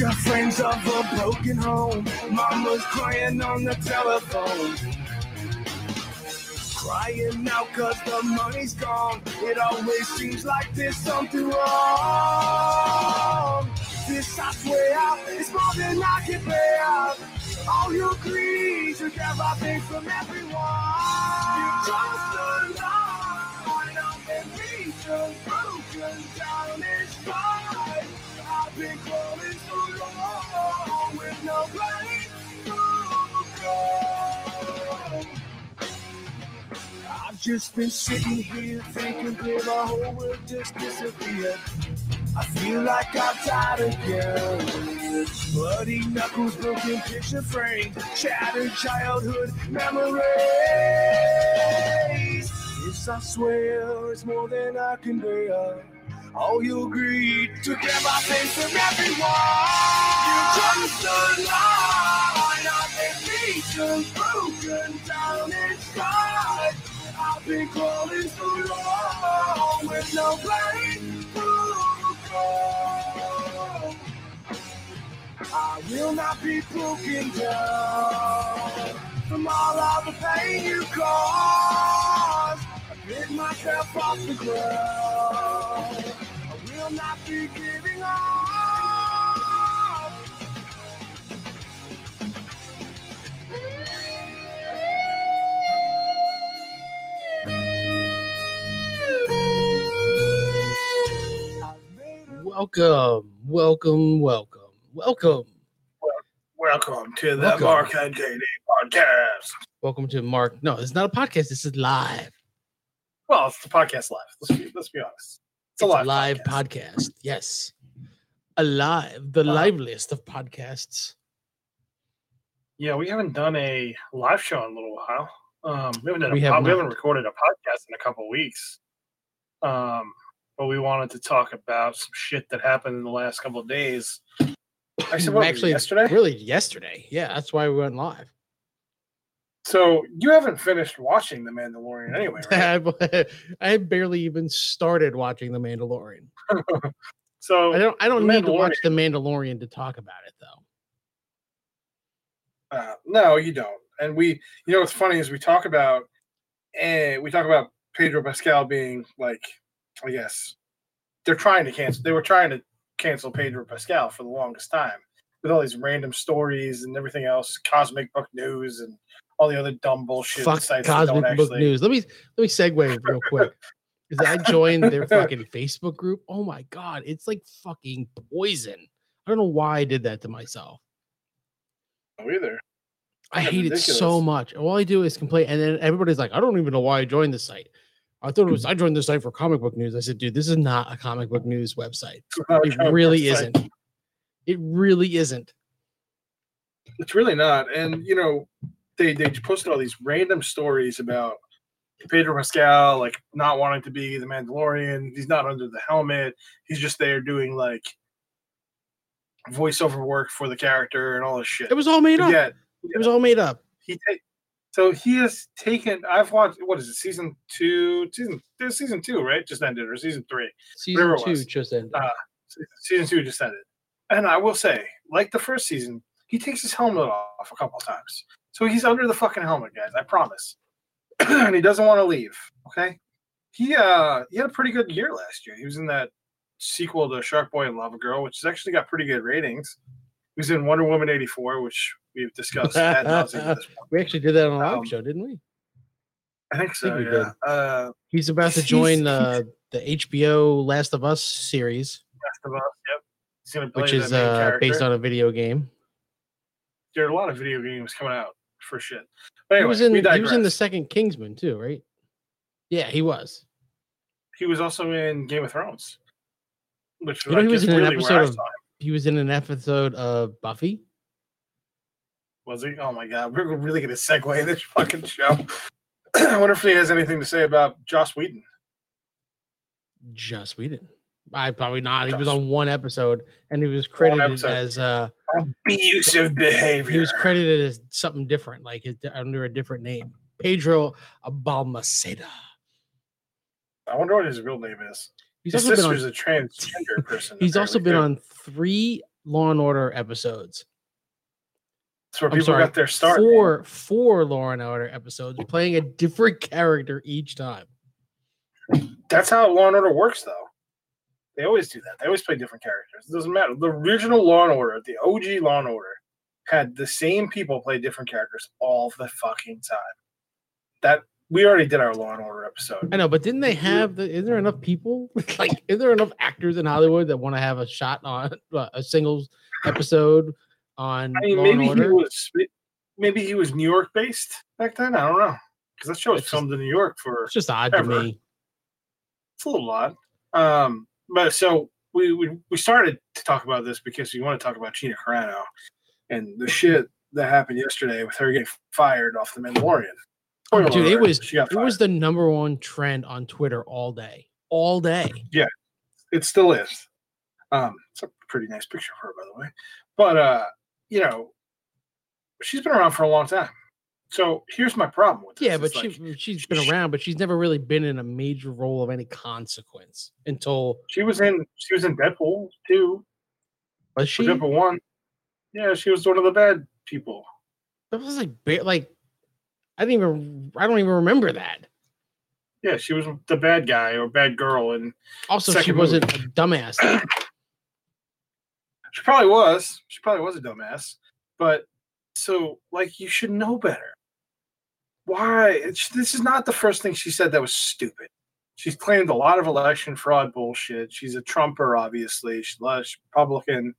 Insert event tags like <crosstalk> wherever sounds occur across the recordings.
Picture frames of a broken home. Mama's crying on the telephone. Crying out cause the money's gone. It always seems like there's something wrong. This I swear is more than I can bear. All your greed to get things from everyone. You just line up and reason broken down inside. I've been long with no place go. I've just been sitting here thinking that my whole world just disappeared. I feel like I've died again. Bloody knuckles, broken picture frames, shattered childhood memories. This I swear is more than I can bear. All you agreed to get my face from everyone. You just a line of pieces broken down inside. I've been crawling so long with no place to go. I will not be broken down from all of the pain you caused. Pick myself off the ground. I will not be giving up. Welcome, welcome, welcome, welcome, Welcome to the Welcome. Marc and JD podcast. welcome to Marc. No, it's not a podcast. This is live. Well, it's the podcast live. Let's be, let's be honest. It's a It's live, podcast. podcast. Yes, alive, the Uh, liveliest of podcasts. Yeah, we haven't done a live show in a little while. Um, we haven't done a have we haven't recorded a podcast in a couple weeks. Um, but we wanted to talk about some shit that happened in the last couple of days. Actually, what, Actually, yesterday. Really, yesterday. Yeah, that's why we went live. So you haven't finished watching The Mandalorian anyway, <laughs> right? I <laughs> barely even started watching The Mandalorian. <laughs> so I don't. I don't need to watch The Mandalorian to talk about it, though. Uh, no, you don't. And we, you know, what's funny is we talk about, eh, we talk about Pedro Pascal being like, I guess, they're trying to cancel. They were trying to cancel Pedro Pascal for the longest time with all these random stories and everything else, cosmic book news and all the other dumb bullshit Fuck sites that don't Cosmic Book actually- News. Let me let me segue real quick. Because I joined their fucking Facebook group. Oh my god, it's like fucking poison. I don't know why I did that to myself. No, either. I Fucking hate it so much. All I do is complain, and then everybody's like, "I don't even know why I joined this site." I thought it was I joined this site for comic book news. I said, "Dude, this is not a comic book news website. <laughs> It really It's isn't. It really isn't." It's really not. And you know, they they posted all these random stories about Pedro Pascal like not wanting to be the Mandalorian. He's not under the helmet. He's just there doing like voiceover work for the character and all this shit. It was all made up. yeah, It was all made up. he ta- so he has taken. I've watched. What is it? Season two. Season. There's season two, right? Just ended, or season three. Season two just ended. Uh, Season two just ended, and I will say, like the first season, he takes his helmet off a couple of times. So he's under the fucking helmet, guys. I promise. <clears throat> and he doesn't want to leave. Okay. He uh he had a pretty good year last year. He was in that sequel to Shark Boy and Lava Girl, which has actually got pretty good ratings. He was in Wonder Woman eighty four, which we've discussed. <laughs> at this we actually did that on a live um, show, didn't we? I think so. we yeah. did. Uh, He's about to join <laughs> the the HBO Last of Us series, Last of Us. Yep. He's gonna play which is uh, based on a video game. there are a lot of video games coming out for shit. But he was in he was in the second Kingsman too, right? Yeah, he was. He was also in Game of Thrones, which You know, he was in an really where episode of- He was in an episode of Buffy. Was he? Oh my god, we're really gonna segue this fucking show. <coughs> I wonder if he has anything to say about Joss Whedon. Joss Whedon. I probably not. He was on one episode, and he was credited as uh Abusive behavior. he was credited as something different, like under a different name, Pedro Balmaceda. I wonder what his real name is. He's His also been on sister's a transgender <laughs> person. He's also been apparently, on three Law and Order episodes. That's where I'm people sorry, got their start. man. Four four Law and Order episodes, playing a different character each time. That's how Law and Order works, though. They always do that. They always play different characters. It doesn't matter. The original Law and Order, the OG Law and Order, had the same people play different characters all the fucking time. That we already did our Law and Order episode. I know, but didn't they have the? Is there enough people? <laughs> like, is there enough actors in Hollywood that want to have a shot on uh, a single episode on I mean, Law maybe he was maybe he was New York based back then. I don't know because that show was It's just- filmed in New York for It's just odd to me. it's a little odd. Um, but so we, we we started to talk about this because we want to talk about Gina Carano and the shit that happened yesterday with her getting fired off the Mandalorian. Oh, dude, it was it was the number one trend on Twitter all day, all day. Yeah, it still is. Um, it's a pretty nice picture of her, by the way. But uh, you know, she's been around for a long time. So here's my problem with this. Yeah, but It's she like, mm, she's been around, but she's never really been in a major role of any consequence until she was in she was in Deadpool too. was she? Deadpool one. Yeah, she was one of the bad people. That was like like I didn't even I don't even remember that. Yeah, she was the bad guy or bad girl, and Also, she wasn't a dumbass. she probably was. She probably was a dumbass. But so, like, you should know better. Why? It's, this is not the first thing she said that was stupid. She's claimed a lot of election fraud bullshit. She's a Trumper, obviously. She loves Republican,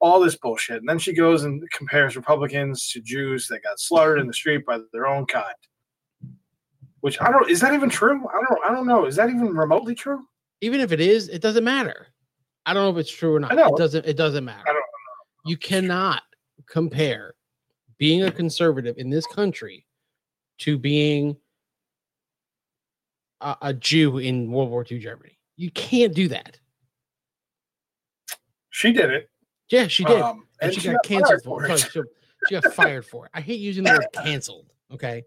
all this bullshit. And then she goes and compares Republicans to Jews that got slaughtered in the street by their own kind. Which I don't. Is that even true? I don't. I don't know. Is that even remotely true? Even if it is, it doesn't matter. I don't know if it's true or not. It doesn't. It doesn't matter. I don't You cannot compare being a conservative in this country to being a, a Jew in World War II Germany. You can't do that. She did it. Yeah, she did. Um, and, she, got, fired canceled for it. She, <laughs> she got fired for it. I hate using the word canceled. Okay,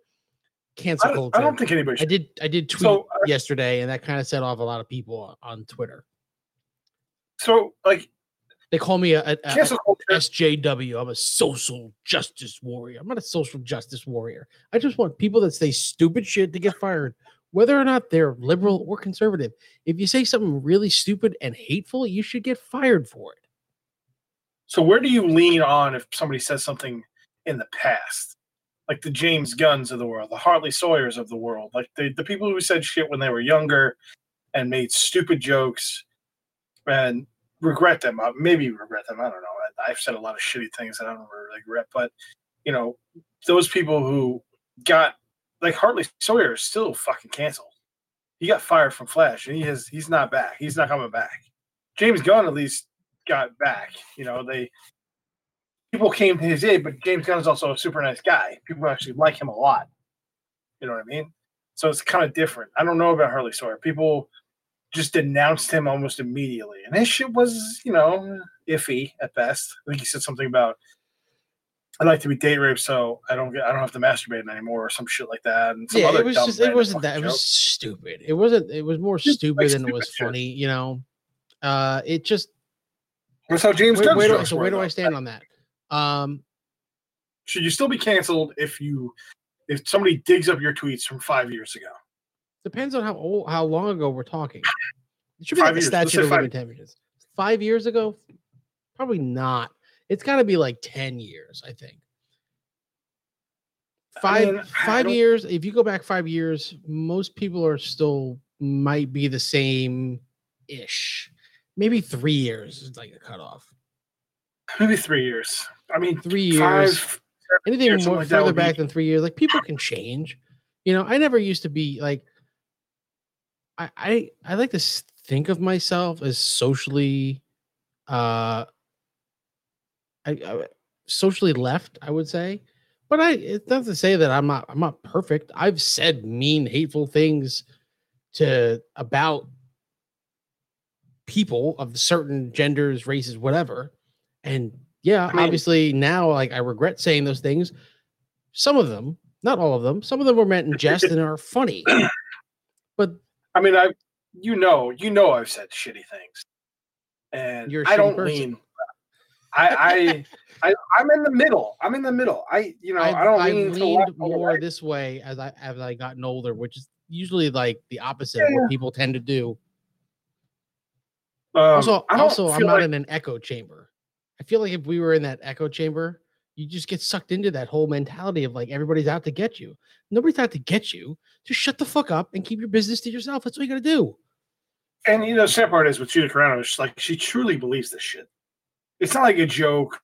cancel I don't, culture. I don't think anybody I did. I did tweet So, uh, yesterday, and that kind of set off a lot of people on Twitter. So, like, They call me a, a, a- culture. SJW. I'm a social justice warrior. I'm not a social justice warrior. I just want people that say stupid shit to get fired, whether or not they're liberal or conservative. If you say something really stupid and hateful, you should get fired for it. So, where do you lean on if somebody says something in the past? Like the James Gunns of the world, the Hartley Sawyers of the world, like the, the people who said shit when they were younger and made stupid jokes and regret them. uh, Maybe regret them. I don't know. I, I've said a lot of shitty things that I don't really regret, but you know, those people who got like Hartley Sawyer is still fucking canceled. He got fired from Flash, and he has he's not back. He's not coming back. James Gunn at least got back. You know, they people came to his aid, but James Gunn is also a super nice guy. People actually like him a lot. You know what I mean? So it's kind of different. I don't know about Harley Sawyer. People just denounced him almost immediately, and his shit was, you know, iffy at best. I think he said something about I'd like to be date raped, so I don't get I don't have to masturbate anymore, or some shit like that. And some yeah, other it was just it wasn't that fucking it was stupid. It wasn't it was more Just, stupid like, than it was shit. funny, you know. Uh it just That's how James where, where do, so where do I stand on that? Um Should you still be canceled if you if somebody digs up your tweets from five years ago? Depends on how old how long ago we're talking. It should be Five like a statute of limitations. Five years ago? Probably not. It's gotta be like 10 years, I think. I Five mean, I five years. If you go back five years, most people are still might be the same ish. Maybe three years is like a cutoff. Maybe three years. I mean, Three years. five. anything years, more like further be- back than three years, like people can change. You know, I never used to be like. I I I like to think of myself as socially, uh, I, I socially left. I would say, but I it's not to say that I'm not I'm not perfect. I've said mean, hateful things to about people of certain genders, races, whatever, and yeah, I mean- obviously now like I regret saying those things. Some of them, not all of them. Some of them were meant in jest and are funny. I mean, I you know you know I've said shitty things, and You're I don't person. lean. I, I, I, I'm in the middle. I'm in the middle. I, you know, I've, I don't I've lean to leaned more right. this way as I as I gotten older, which is usually like the opposite Yeah, of what people tend to do. Um, also, I also, I'm not like- in an echo chamber. I feel like if we were in that echo chamber, you just get sucked into that whole mentality of like everybody's out to get you. Nobody's out to get you. Just shut the fuck up and keep your business to yourself. That's what you got to do. And you know, sad part is with Gina Carano, it's like she truly believes this shit. It's not like a joke.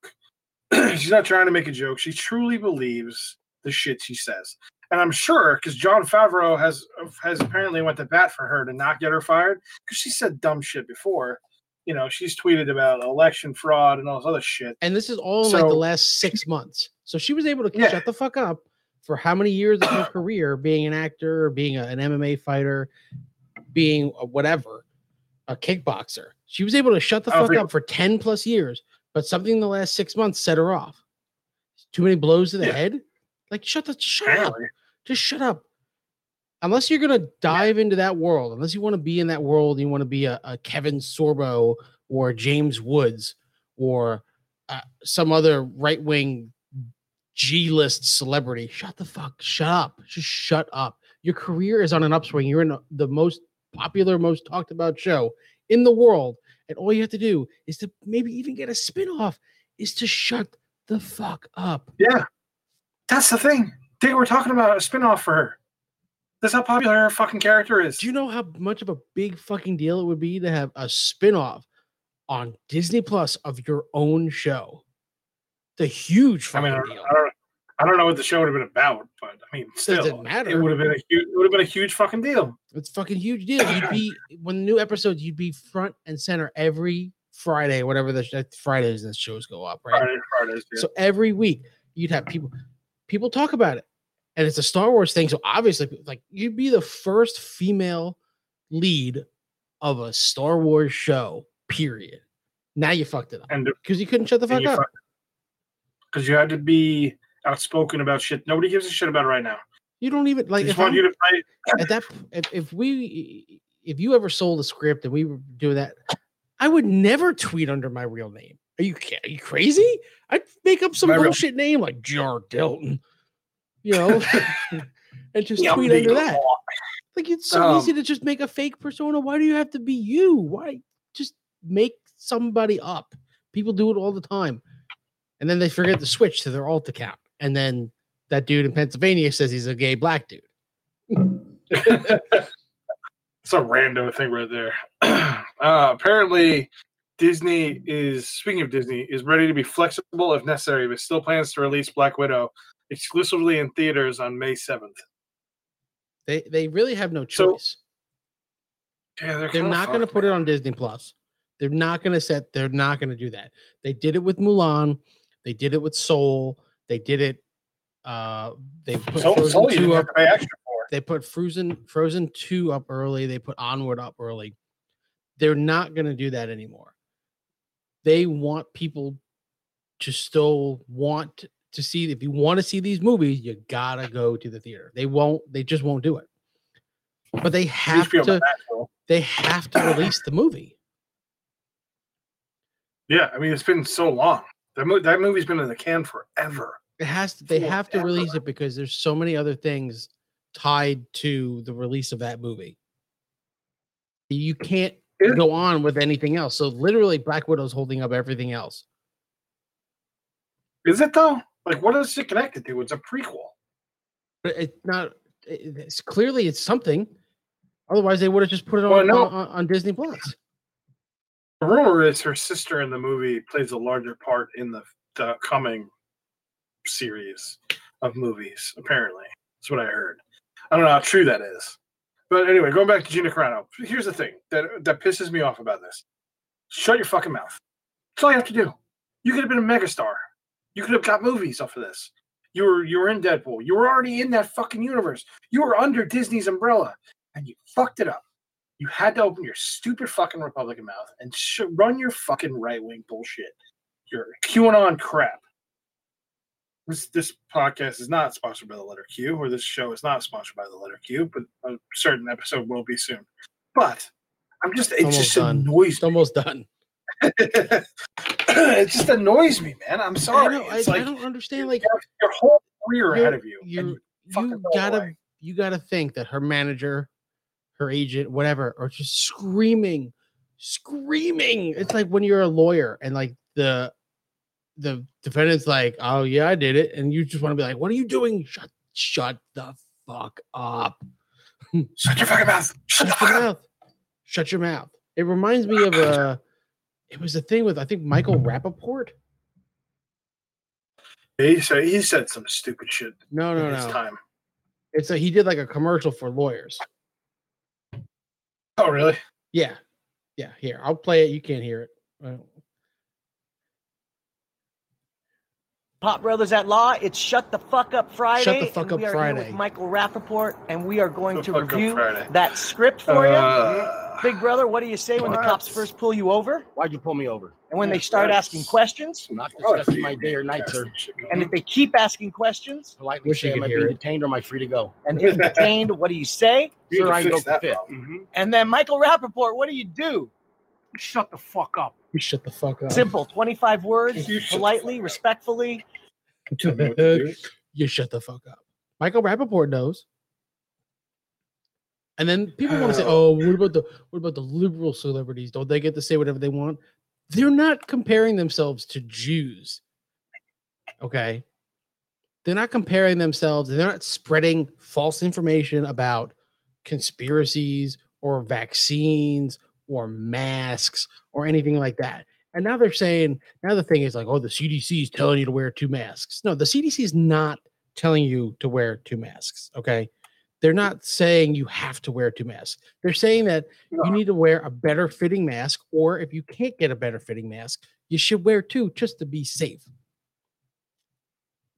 <clears throat> She's not trying to make a joke. She truly believes the shit she says. And I'm sure because Jon Favreau has uh, has apparently went to bat for her to not get her fired because she said dumb shit before. You know, she's tweeted about election fraud and all this other shit. And this is all in like the last six months. So she was able to Yeah. shut the fuck up for how many years of her <clears throat> career being an actor, being a- an MMA fighter, being a whatever, a kickboxer. She was able to shut the I fuck up for 10 plus years, but something in the last six months set her off. Too many blows to the Yeah. head. Like, shut the shut up. Just shut up. Unless you're gonna dive into that world, unless you want to be in that world, you want to be a, a Kevin Sorbo or James Woods or uh, some other right wing G list celebrity. Shut the fuck. Shut up. Just shut up. Your career is on an upswing. You're in the most popular, most talked about show in the world, and all you have to do is to maybe even get a spin-off is to shut the fuck up. Yeah. That's the thing. They were talking about a spinoff for her. That's how popular her fucking character is. Do you know how much of a big fucking deal it would be to have a spin-off on Disney Plus of your own show? The huge I fucking mean, I, deal. I don't, I don't know what the show would have been about, but I mean, still, Doesn't matter. it would have been a huge, it would have been a huge fucking deal. It's a fucking huge deal. You'd be <coughs> when the new episodes, you'd be front and center every Friday, whatever the Fridays the shows go up, right? Friday, Fridays, yeah. So every week you'd have people people talk about it. And it's a Star Wars thing. So obviously, like you'd be the first female lead of a Star Wars show, period. Now you fucked it up. and Because you couldn't shut the fuck up. because you had to be outspoken about shit. Nobody gives a shit about it right now. You don't even like just if, want I'm- you to play. <coughs> at that if, if we if you ever sold a script and we were doing that, I would never tweet under my real name. Are you are you crazy? I'd make up some My real- bullshit name like Jar Delton, you know, <laughs> <laughs> and just tweet under that. Like it's so easy Um, to just make a fake persona. Why do you have to be you? Why just make somebody up? People do it all the time. And then they forget to switch to their alt account. And then that dude in Pennsylvania says he's a gay black dude. <laughs> It's a random thing right there. <clears throat> uh, apparently, Disney is speaking of Disney is ready to be flexible if necessary, but still plans to release Black Widow exclusively in theaters on May seventh. They they really have no So, choice. Yeah, they're, they're not going to put it on Disney Plus. They're not going to set. They're not going to do that. They did it with Mulan. They did it with Soul. They did it. Uh, they put So, Frozen so you two up. pay extra for. They put Frozen Frozen two up early. They put Onward up early. They're not going to do that anymore. They want people to still want to see. If you want to see these movies, you gotta go to the theater. They won't. They just won't do it. But they have to. They have to release the movie. Yeah, I mean it's been so long. That mo- that movie's been in the can forever. It has to, they have to release it because there's so many other things tied to the release of that movie. You can't Yeah. go on with anything else. So literally Black Widow's holding up everything else. Is it though? Like, what is it connected to? It's a prequel. But it's not it's clearly it's something. Otherwise they would have just put it on, Well, no. on, on Disney Plus. The rumor is her sister in the movie plays a larger part in the, the coming series of movies. Apparently, that's what I heard. I don't know how true that is, but anyway, going back to Gina Carano. Here's the thing that that pisses me off about this: shut your fucking mouth. That's all you have to do. You could have been a megastar. You could have got movies off of this. You were you were in Deadpool. You were already in that fucking universe. You were under Disney's umbrella, and you fucked it up. You had to open your stupid fucking Republican mouth and sh- run your fucking right wing bullshit. Your QAnon crap. This this podcast is not sponsored by the letter Q, or this show is not sponsored by the letter Q, but a certain episode will be soon. But I'm just it's, Almost just done. annoys It's almost done. <laughs> <clears throat> it just annoys me, man. I'm I, sorry. know, I, it's I don't understand. Like your whole career ahead of you. you you gotta away. you gotta think that her manager, her agent, whatever, are just screaming, screaming. It's like when you're a lawyer and like the the defendant's like, "Oh yeah, I did it," and you just want to be like, "What are you doing? Shut shut the fuck up! Shut your fucking mouth. Shut the Shut fuck your up. mouth! Shut your mouth!" It reminds me of uh It was a thing with I think Michael Rapaport. He said he said some stupid shit No, in no, his no. time. It's a, he did like a commercial for lawyers. Oh, really? Yeah. Yeah. Here, I'll play it. You can't hear it. Uh, Pop Brothers at Law. It's Shut the Fuck Up Friday. Shut the Fuck and Up we are Friday. Here with Michael Rapaport, and we are going The to review that script for you. Big brother, what do you say when the cops first pull you over? Why'd you pull me over? And when they start asking questions? Not oh, discussing my day or night, sir. And if they keep asking questions Politely Wish you say, could am I hear being it. detained or am I free to go? and if <laughs> detained, what do you say? You Sir, can I fix don't that fit. problem. Mm-hmm. And then Michael Rapaport, what do you do? Shut the fuck up. you shut the fuck up. Simple, 25 words, You shut the politely, fuck up. respectfully. Tell me what to do. <laughs> you shut the fuck up. Michael Rapaport knows. And then people want to say, "Oh, what about the what about the liberal celebrities? Don't they get to say whatever they want?" They're not comparing themselves to Jews. Okay, they're not comparing themselves. They're not spreading false information about conspiracies or vaccines or masks or anything like that. And now they're saying now the thing is like, oh, the CDC is telling you to wear two masks. No, the CDC is not telling you to wear two masks. Okay. They're not saying you have to wear two masks. They're saying that No. you need to wear a better fitting mask, or if you can't get a better fitting mask, you should wear two just to be safe.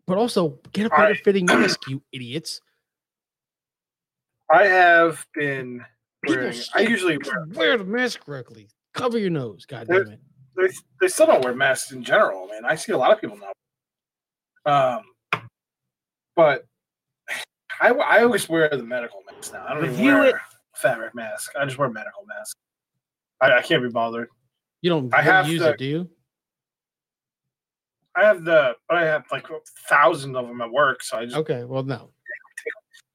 But also get a better right. fitting <clears throat> mask, you idiots. I have been wearing. I usually wear. Wear the mask correctly. Cover your nose. God damn it. They, they still don't wear masks in general. Man, I see a lot of people now. Um, but I I always wear the medical mask now. I don't even wear it. fabric mask. I just wear medical mask. I, I can't be bothered. You don't I have use to- it, do you? I have the but I have like thousands of them at work, so I just Okay, well, no.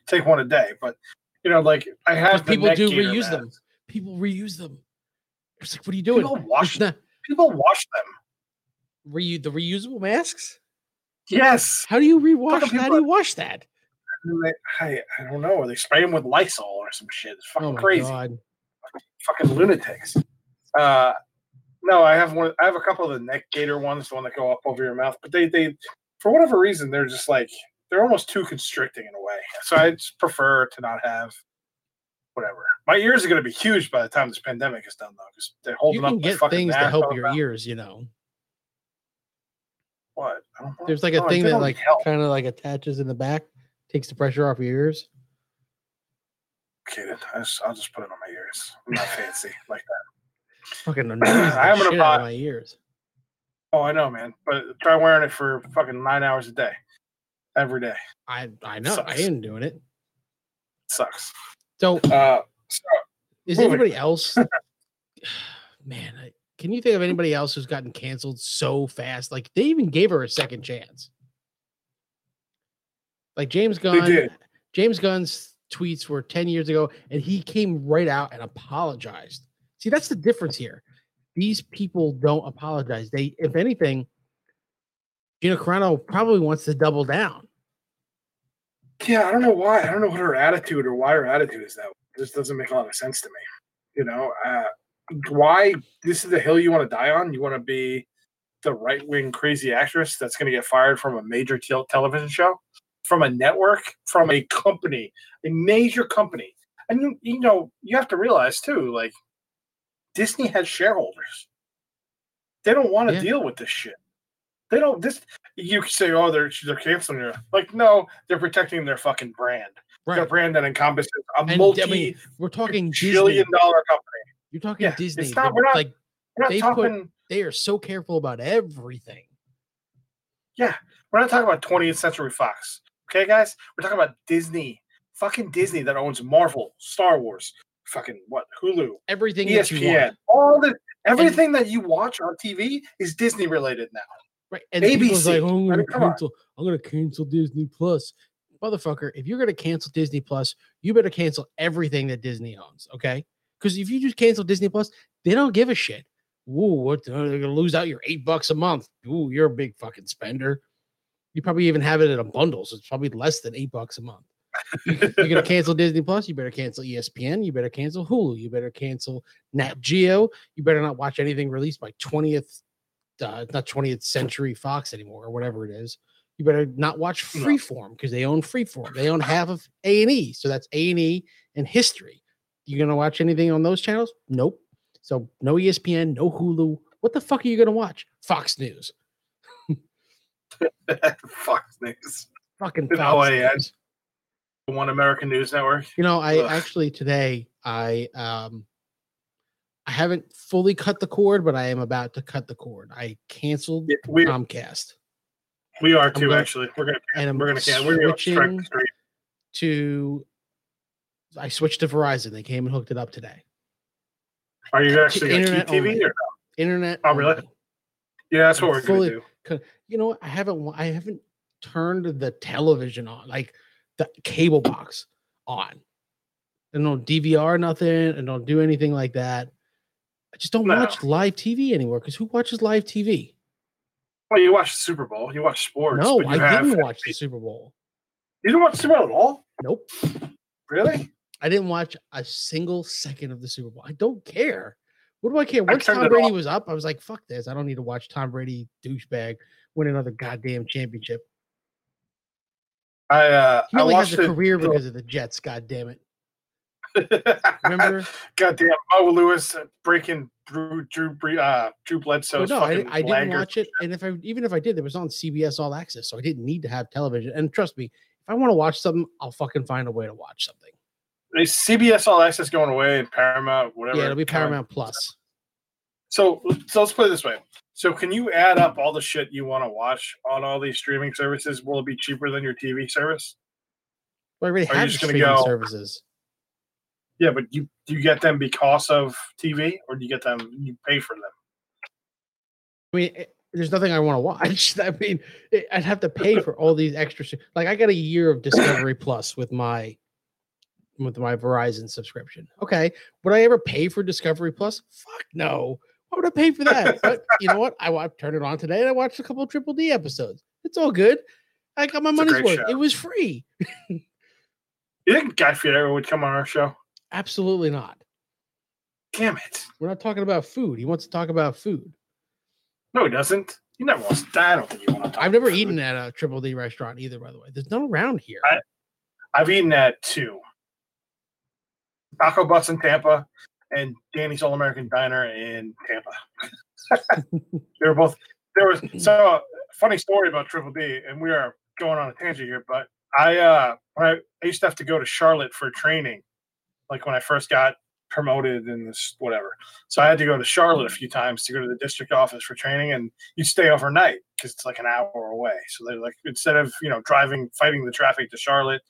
take one a day. But you know, like I have the people do reuse them. People reuse them. It's like, what are you doing? People wash not People wash them. reu- the reusable masks. Yes. How do you rewash? How do you wash that? They- I, I don't know. They spray them with Lysol or some shit. It's fucking Oh crazy. god! Fucking lunatics. Uh, no, I have one. I have a couple of the neck gator ones, the one that go up over your mouth. But they, they, for whatever reason, they're just like they're almost too constricting in a way. So I just prefer to not have whatever. My ears are going to be huge by the time this pandemic is done, though, because they're holding You can the get things to help your ears. You know, What? I don't know. there's like a No, thing that like kind of like attaches in the back, takes the pressure off your ears. Okay, then. I just, I'll just put it on my ears. I'm not fancy <laughs> like that. Fucking <clears throat> I am gonna shit out of buy- my ears. Oh, I know, man. But try wearing it for fucking nine hours a day, every day. I I know I Sucks. am doing it. It sucks. So Uh, so is moving. anybody else? <laughs> Man, can you think of anybody else who's gotten canceled so fast? Like they even gave her a second chance. Like James Gunn. James Gunn's tweets were 10 years ago, and he came right out and apologized. See, that's the difference here. These people don't apologize. They, if anything, Gina Carano probably wants to double down. yeah, I don't know why. I don't know what her attitude or why her attitude is that. This doesn't make a lot of sense to me. You know, uh, why this is the hill you want to die on? You want to be the right wing crazy actress that's going to get fired from a major tel- television show, from a network, from a company, a major company. And you, you know, you have to realize too, like Disney has shareholders. They don't want to Yeah. deal with this shit. They don't. This you can say, oh, they're they're canceling you. Like, no, they're protecting their fucking brand. Their brand that encompasses a And, I multi mean, We're talking billion dollar company. You're talking Yeah, it's Disney. not- we're not- like We're not They put- talking. they are so careful about everything. Yeah, we're not talking about 20th Century Fox. Okay, guys, we're talking about Disney. Fucking Disney that owns Marvel, Star Wars, fucking what, Hulu, Everything that you ESPN, all the Everything that you watch on TV is Disney related now. Right. And people's ABC. like, oh, I'm gonna mean, cancel. I'm gonna cancel Disney Plus. Motherfucker, if you're gonna cancel Disney Plus, you better cancel everything that Disney owns. Okay. Because if you just cancel Disney Plus, they don't give a shit. Ooh, what they're gonna lose out your eight bucks a month. Ooh, you're a big fucking spender. You probably even have it in a bundle, so it's probably less than eight bucks a month. You- You're gonna <laughs> cancel Disney Plus, you better cancel ESPN, you better cancel Hulu, you better cancel Nat Geo, you better not watch anything released by 20th uh, not 20th Century Fox anymore or whatever it is. You better not watch Freeform because they own Freeform. They own half of A and E, so that's A and E and History. You gonna watch anything on those channels? Nope. So no ESPN, no Hulu. What the fuck are you gonna watch? Fox News. <laughs> Fox News, Fucking No, Fox I- I- News. the One American News Network. You know, I Ugh. actually today I um I haven't fully cut the cord, but I am about to cut the cord. I canceled Yeah, we Comcast we are too. gonna- actually, we're gonna and I'm we're gonna can we're gonna strike switching to I switched to Verizon. They came and hooked it up today. Are you actually internet TV? only. Or? Internet. Oh, really? only. Yeah, that's what I'm we're fully- gonna do. You know? I haven't I haven't turned the television on, like the cable box on. And don't DVR nothing and don't do anything like that. I just don't No. watch live TV anymore because who watches live TV? Well, you watch the Super Bowl. You watch sports. No, but you I didn't watch the Super Bowl. You didn't watch the Super Bowl at all? Nope. Really? I didn't watch a single second of the Super Bowl. I don't care. What do I care? Once turned Tom Brady was up, I was like, fuck this. I don't need to watch Tom Brady douchebag win another goddamn championship. I uh, He I only has watched a it. career because of the Jets, god damn it. Remember? <laughs> Goddamn, Mo Lewis uh, breaking Drew Drew uh, Drew Bledsoe's But no, I, I didn't watch it. And if I even if I did, it was on CBS All Access, so I didn't need to have television. And trust me, if I want to watch something, I'll fucking find a way to watch something. Is CBS All Access going away and Paramount, whatever. yeah, it'll be Paramount Plus. So, so let's put it this way. So, can you add up all the shit you want to watch on all these streaming services? Will it be cheaper than your TV service? Well, I already Are have streaming go- services. Yeah, but you do you get them because of TV, or do you get them you pay for them? I mean, it, there's nothing I want to watch. <laughs> I mean, it, I'd have to pay for all these extra. Like, I got a year of Discovery Plus with my with my Verizon subscription. Okay, would I ever pay for Discovery Plus? Fuck no. Why would I pay for that? But you know what? I wa- turned it on today and I watched a couple of Triple D episodes. It's all good. I got my It's money's worth. show. It was free. You think Guy Fieri would come on our show? Absolutely not. Damn it! We're not talking about food. He wants to talk about food. No, he doesn't. He never wants to. I don't think you want to. I've never about food. eaten at a Triple D restaurant either, by the way. There's none around here. I- I've eaten at two. Taco Bus in Tampa and Danny's All American Diner in Tampa. <laughs> they were both there was <laughs> so funny story about Triple D, and we are going on a tangent here, but I uh when I, I used to have to go to Charlotte for training, like when I first got promoted in this whatever. So I had to go to Charlotte a few times to go to the district office for training, and you stay overnight because it's like an hour away. So they're like instead of you know driving fighting the traffic to Charlotte,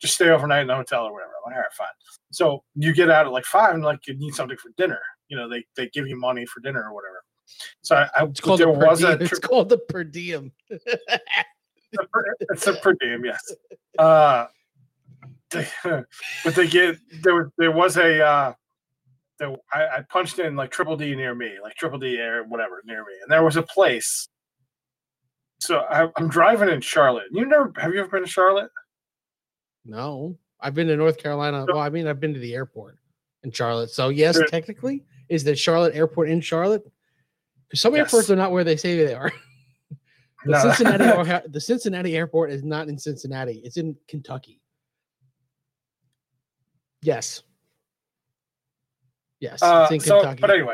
just stay overnight in the hotel or whatever. I'm like, all right, fine. So you get out at like five and like you need something for dinner. You know, they they give you money for dinner or whatever. So I, I It's called there the per was a diem. It's called the per diem. it's a per, it's a per diem, yes. Uh, they, <laughs> but they get there. was- There was a. Uh, there, I, I punched in like triple D near me, like triple D air, whatever near me, and there was a place. So I, I'm driving in Charlotte. You never have you ever been to Charlotte? No, I've been to North Carolina. Well, I mean, I've been to the airport in Charlotte. So yes, There- technically, is the Charlotte airport in Charlotte? Because some Yes. airports are not where they say they are. <laughs> The No. Cincinnati, <laughs> the Cincinnati airport is not in Cincinnati. It's in Kentucky. Yes. Yes, Uh, so, but anyway,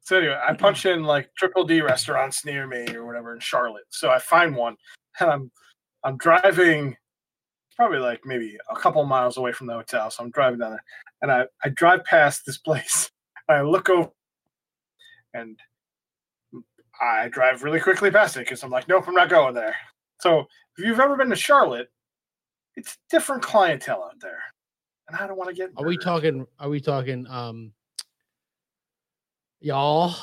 so anyway, I punch in like triple D restaurants near me or whatever in Charlotte. So I find one, and I'm I'm driving probably like maybe a couple miles away from the hotel. So I'm driving down there, and I I drive past this <laughs> place. I look over, and I drive really quickly past it because I'm like, nope, I'm not going there. So if you've ever been to Charlotte, it's different clientele out there, and I don't want to get. Are we talking? Are we talking? Um, y'all.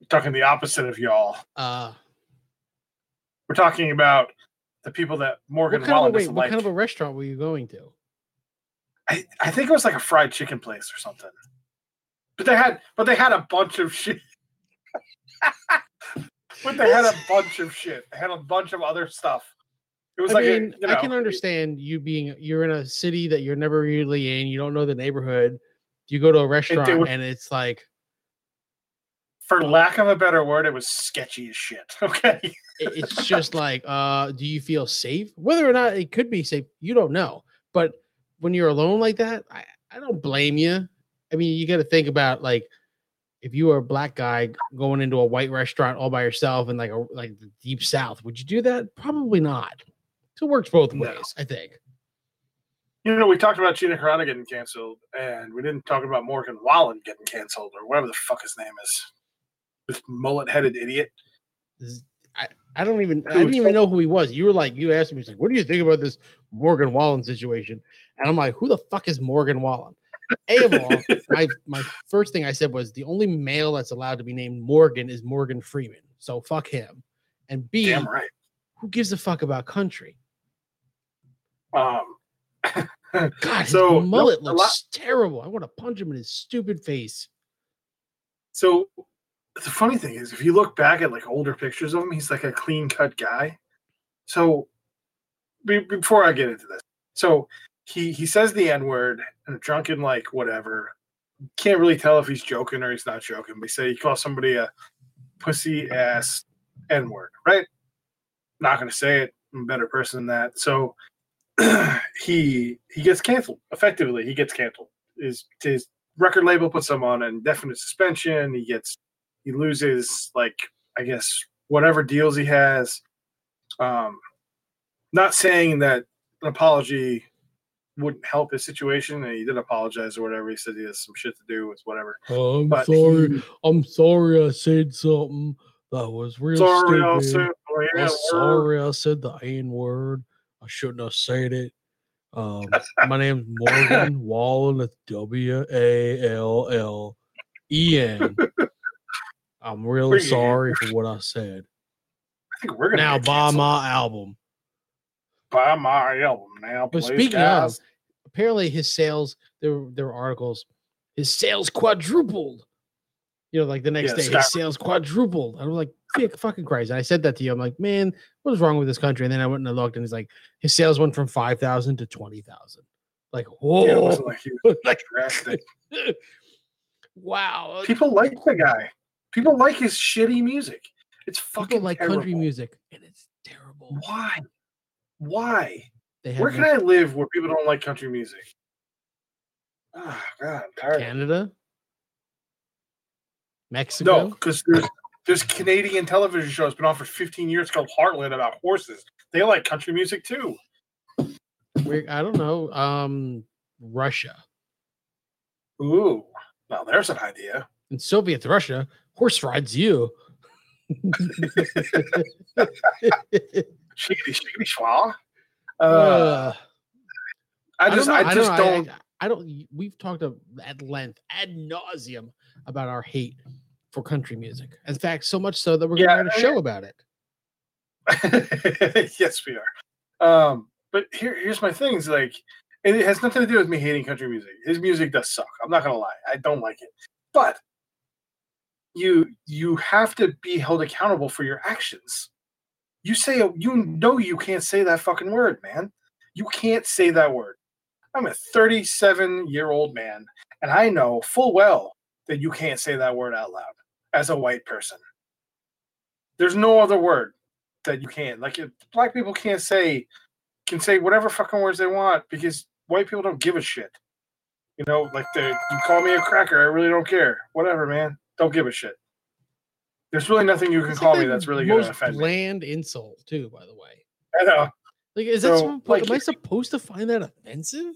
We're talking the opposite of y'all. Uh, We're talking about the people that Morgan what kind of a, wait, what like. kind of a restaurant were you going to? I, I think it was like a fried chicken place or something. But they had but they had a bunch of shit. <laughs> but they had a bunch of shit. They had a bunch of other stuff. It was I like mean, a, you know, I can understand you being you're in a city that you're never really in. You don't know the neighborhood. You go to a restaurant were- and it's like for lack of a better word, it was sketchy as shit. <laughs> Okay. it's just like, uh, do you feel safe? Whether or not it could be safe, you don't know. But when you're alone like that, I, I don't blame you. I mean, you got to think about like if you were a black guy going into a white restaurant all by yourself in like a like the deep south, would you do that? Probably not. So it works both No. ways, I think. You know, we talked about Gina Carano getting canceled, and we didn't talk about Morgan Wallen getting canceled or whatever the fuck his name is. This mullet headed idiot. I, I don't even I didn't even know who he was. You were like, you asked me, like, what do you think about this Morgan Wallen situation? And I'm like, who the fuck is Morgan Wallen? A of all, <laughs> my my first thing I said was the only male that's allowed to be named Morgan is Morgan Freeman. So fuck him. And B, Damn right. who gives a fuck about country? Um, <laughs> God, So, no, mullet a looks lot- terrible. I want to punch him in his stupid face. So the funny thing is, if you look back at like older pictures of him, he's like a clean cut guy. So be, before I get into this, so he he says the n word and a drunken like whatever. Can't really tell if he's joking or he's not joking. But he say he calls somebody a pussy ass n word, right? Not gonna say it. I'm a better person than that. So <clears throat> he he gets canceled. Effectively, he gets canceled. His his record label puts him on indefinite suspension. He gets he loses like I guess whatever deals he has. Um, not saying that an apology wouldn't help his situation, and he did apologize or whatever. He said he has some shit to do with whatever. Oh, I'm But sorry. he- I'm sorry I said something that was real sorry, stupid. oh, yeah, I'm sorry I said the N word. I shouldn't have said it. Um, <laughs> my name's Morgan Wallen. It's W A L L E N. <laughs> I'm really sorry for what I said. I think we're gonna Now buy my album. buy my album now. But please, speaking guys. of, apparently his sales there were- there were articles. His sales quadrupled. You know, like the next Yeah, day, his sales quadrupled. I was like, "Fuck- fucking Christ. And I said that to you. I'm like, man, what is wrong with this country? And then I went and I looked and he's like his sales went from 5,000 to 20,000. Like, whoa. yeah, like like, drastic. <laughs> wow. People like the guy. People like his shitty music. It's fucking People like terrible. country music and it's terrible. Why? Why? They Where can I live where people don't like country music? Ah, God, I'm tired. Canada, Mexico. No, because there's there's Canadian television shows been on for 15 years called Heartland about horses. They like country music too. We're, I don't know. Um, Russia. Ooh, now there's an idea. in Soviet Russia, horse rides you. Shiggity shiggity schwa. Uh, Uh, I just I, know, just know, don't. I, I don't. We've talked at length, ad nauseum, about our hate for country music. In fact, so much so that we're going to Yeah, write a I- show about it. <laughs> yes, we are. Um, but here, here's my thing: is like, it has nothing to do with me hating country music. His music does suck. I'm not gonna lie. I don't like it. But you you have to be held accountable for your actions. You say you know you can't say that fucking word, man. You can't say that word. I'm a 37 year old man, and I know full well that you can't say that word out loud as a white person. There's no other word that you can't. Like black people can't say can say whatever fucking words they want because white people don't give a shit. You know, like the you call me a cracker, I really don't care. Whatever, man. Don't give a shit. There's really nothing you can It's call like me that's really going to offend me. insult, too. By the way, I know. like, is that So, suppo- like, am I supposed to find that offensive?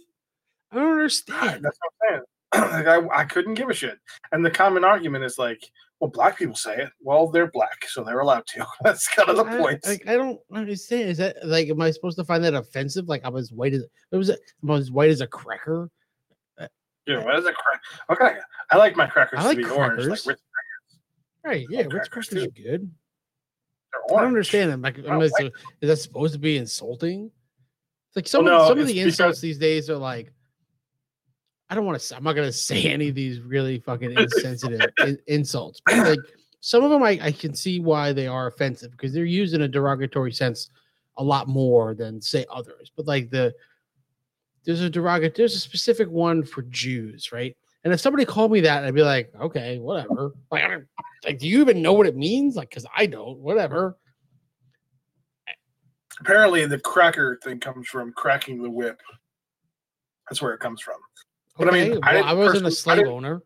I don't understand. That's what I'm saying. <clears throat> like I, I couldn't give a shit. And the common argument is like, well, black people say it. Well, they're black, so they're allowed to. <laughs> That's kind of the I- point. Like I don't understand. Is that like am I supposed to find that offensive? Like I'm as white as it was I'm as white as a cracker? Yeah, what is it? Crack? Okay, I like my crackers I like to be orange, like crackers. Right? Yeah, Ritz crackers, crackers are good. I don't understand them. Like, don't I'm just- like is that supposed to be insulting? It's like oh, some Well, of, no, some of the insults these days are like. I don't want to. I'm not gonna <laughs> say any of these really fucking insensitive <laughs> in, insults, but like some of them, I, I can see why they are offensive because they're used in a derogatory sense a lot more than say others. But like the there's a derogatory, there's a specific one for Jews, right? And if somebody called me that, I'd be like, okay, whatever. Like, I don't, like, do you even know what it means? Like, because I don't. Whatever. Apparently, the cracker thing comes from cracking the whip. That's where it comes from. But I mean, Okay, I I wasn't a personally- I slave owner.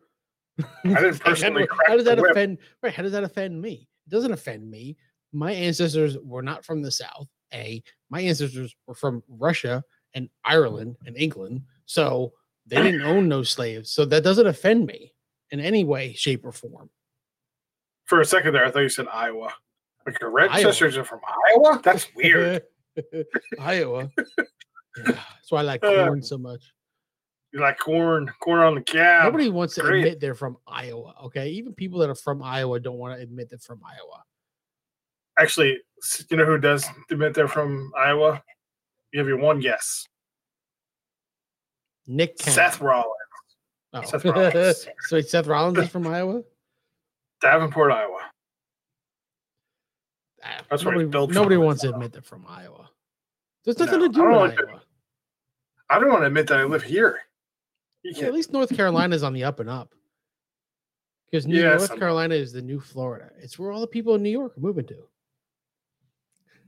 I didn't <laughs> Like, how how does that offend? Right? How does that offend me? It doesn't offend me. My ancestors were not from the South. A. My ancestors were from Russia and Ireland and England, so they didn't own no slaves. So that doesn't offend me in any way, shape, or form. For a second there, I thought you said Iowa. Like your red Iowa. sisters are from Iowa? That's weird. <laughs> Iowa. Yeah, that's why I like Uh, corn so much. you like corn, corn on the cow. Nobody wants to great. admit they're from Iowa. Okay, even people that are from Iowa don't want to admit they're from Iowa. Actually, you know who does admit they're from Iowa? You have your one guess. Nick Cannon. Seth Rollins, Oh. Seth Rollins. <laughs> so wait, Seth Rollins is from Iowa. Davenport, Iowa. Ah, That's nobody, built nobody wants to admit they're from Iowa. There's No, nothing to do with. Iowa. I don't want to admit that I live here. Yeah, at least North Carolina is on the up and up. Because New Yeah, North Carolina is the new Florida. It's where all the people in New York are moving to.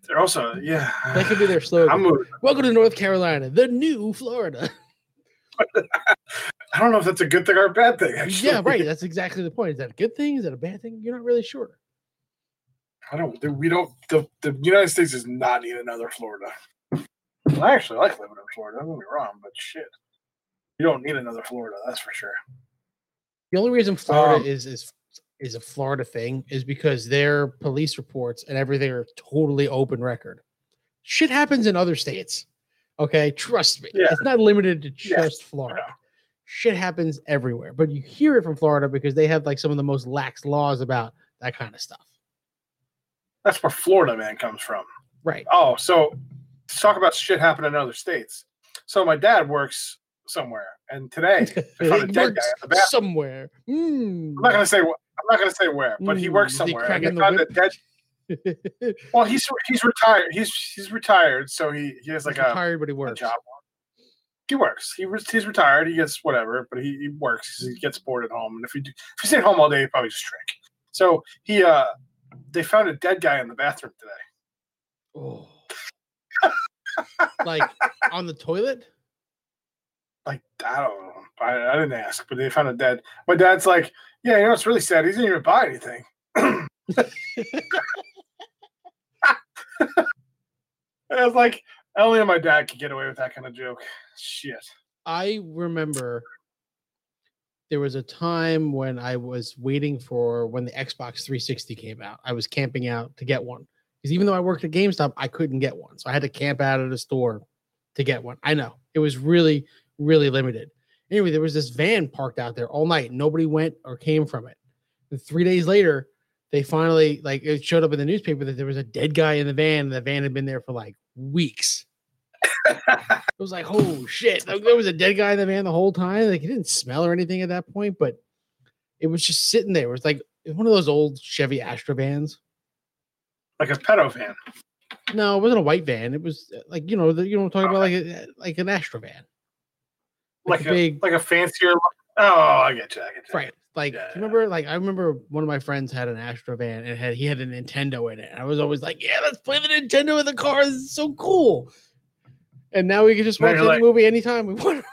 They're also, yeah. That could be their slogan. Welcome to North Carolina, the new Florida. <laughs> I don't know if that's a good thing or a bad thing. Actually. yeah, right. <laughs> That's exactly the point. Is that a good thing? Is that a bad thing? You're not really sure. I don't. We don't. The, the United States does not need another Florida. I actually like living in Florida. Don't get me wrong, but shit, you don't need another Florida. That's for sure. The only reason Florida Um, is is is a Florida thing is because their police reports and everything are totally open record. Shit happens in other states. Okay, trust me. Yeah. It's not limited to Yeah, just Florida. Shit happens everywhere, but you hear it from Florida because they have like some of the most lax laws about that kind of stuff. That's where Florida man comes from. Right. Oh, so let's talk about shit happening in other states. So my dad works somewhere, and today <laughs> they found a dead works guy at the bathroom. somewhere. Mm. I'm not gonna say. wh- I'm not gonna say where, but he Mm, works is he somewhere. And they cracking the a dead. <laughs> Well, he's he's retired. He's he's retired, so he he has like He's a retired, but he works. job. He works. He was he's retired. He gets whatever, but he, he works. He gets bored at home, and if he do, if he stayed home all day, he'd probably just drink. So he uh, they found a dead guy in the bathroom today. Oh. <laughs> like on the toilet? Like I don't know. I, I didn't ask, but they found a dead. My dad's like, yeah, you know, it's really sad. He didn't even buy anything. I was like, only my dad could get away with that kind of joke. Shit. I remember there was a time when I was waiting for when the Xbox 360 came out. I was camping out to get one because even though I worked at GameStop, I couldn't get one. So I had to camp out at a store to get one. I know it was really, really limited. Anyway, there was this van parked out there all night. Nobody went or came from it. And three days later, they finally like it showed up in the newspaper that there was a dead guy in the van. And the van had been there for like weeks. <laughs> It was like, oh shit, like, there was a dead guy in the van the whole time. Like he didn't smell or anything at that point, but it was just sitting there. It was like it was one of those old Chevy Astro vans. like a pedo van. No, it wasn't a white van. It was uh, like you know, the, you know, talking about like a, like an Astro van, Like, a a, big like a fancier. Oh, I get you. I get you. right. Like Yeah, remember, like I remember one of my friends had an Astro van and had he had a Nintendo in it. And I was always like, yeah, let's play the Nintendo in the car. This is so cool. And now we can just watch any like- movie anytime we <laughs> want.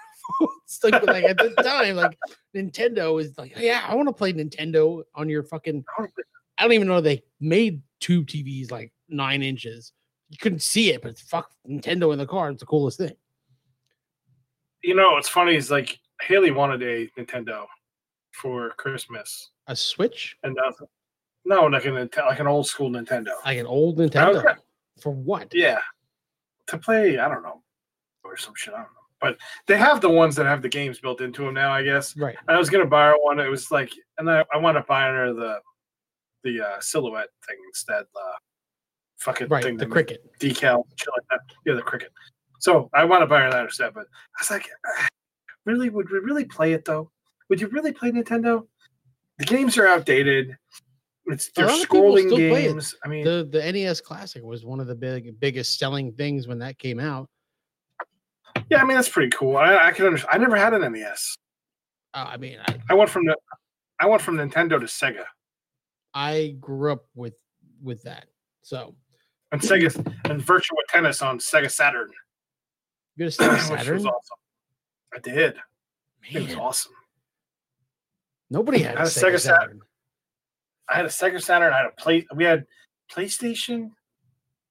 it's like, like at the <laughs> time, like Nintendo is like, yeah, I want to play Nintendo on your fucking. I don't I don't even know they made tube TVs like nine inches. You couldn't see it, but fuck Nintendo in the car. It's the coolest thing. You know, what's funny is like Haley wanted a Nintendo for Christmas, A Switch, and uh, no, like an like an old school Nintendo. like an old Nintendo. For what? Yeah, to play. I don't know, or some shit. I don't know. But they have the ones that have the games built into them now, I guess. Right. I was gonna borrow one. It was like, and I, I wound up buying her the the uh, silhouette thing instead. Uh, fucking Right. thing The Cricut. decal, shit like that. Yeah, the Cricut. So I want to buy her that instead, but I was like, "Ah, really? Would we really play it though? Would you really play Nintendo? The games are outdated. It's they're lot of people scrolling games. I mean, The the NES Classic was one of the big biggest selling things when that came out. yeah, I mean that's pretty cool. I, I can understand. I never had an NES. Uh, I mean, I, I went from the, I went from Nintendo to Sega, I grew up with with that. So and Sega and Virtua Tennis on Sega Saturn, you got a Sega Saturn. was awesome. I did. It was awesome. nobody had a had a Sega, Sega Saturn. Saturn. I had a Sega Saturn. I had a play. We had PlayStation.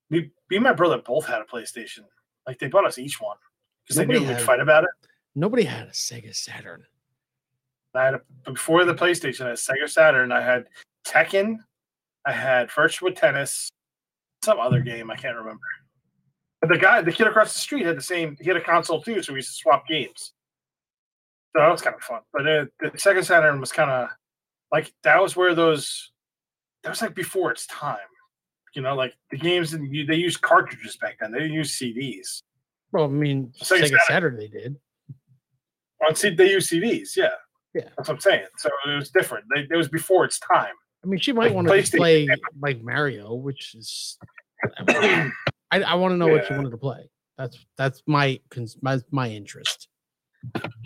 We, me and my brother both had a PlayStation. Like they bought us each one because they knew Nobody we'd had- fight about it. Nobody had a Sega Saturn. I had a, before the PlayStation. I had a Sega Saturn. I had Tekken. I had Virtua Tennis. Some other game I can't remember. But the guy, the kid across the street, had the same. He had a console too, so we used to swap games. So that was kind of fun. But uh, the second Saturn was kind of like that was where those. That was like before its time. You know, like the games and they used cartridges back then. They didn't use CDs. Well, I mean, Sega. Saturn they did. On C, they used CDs. Yeah, Yeah. that's what I'm saying. So it was different. They, it was before its time. I mean, she might Like want to play like Mario, which is. <clears throat> I, I want to know what she wanted to play. That's that's my my my interest.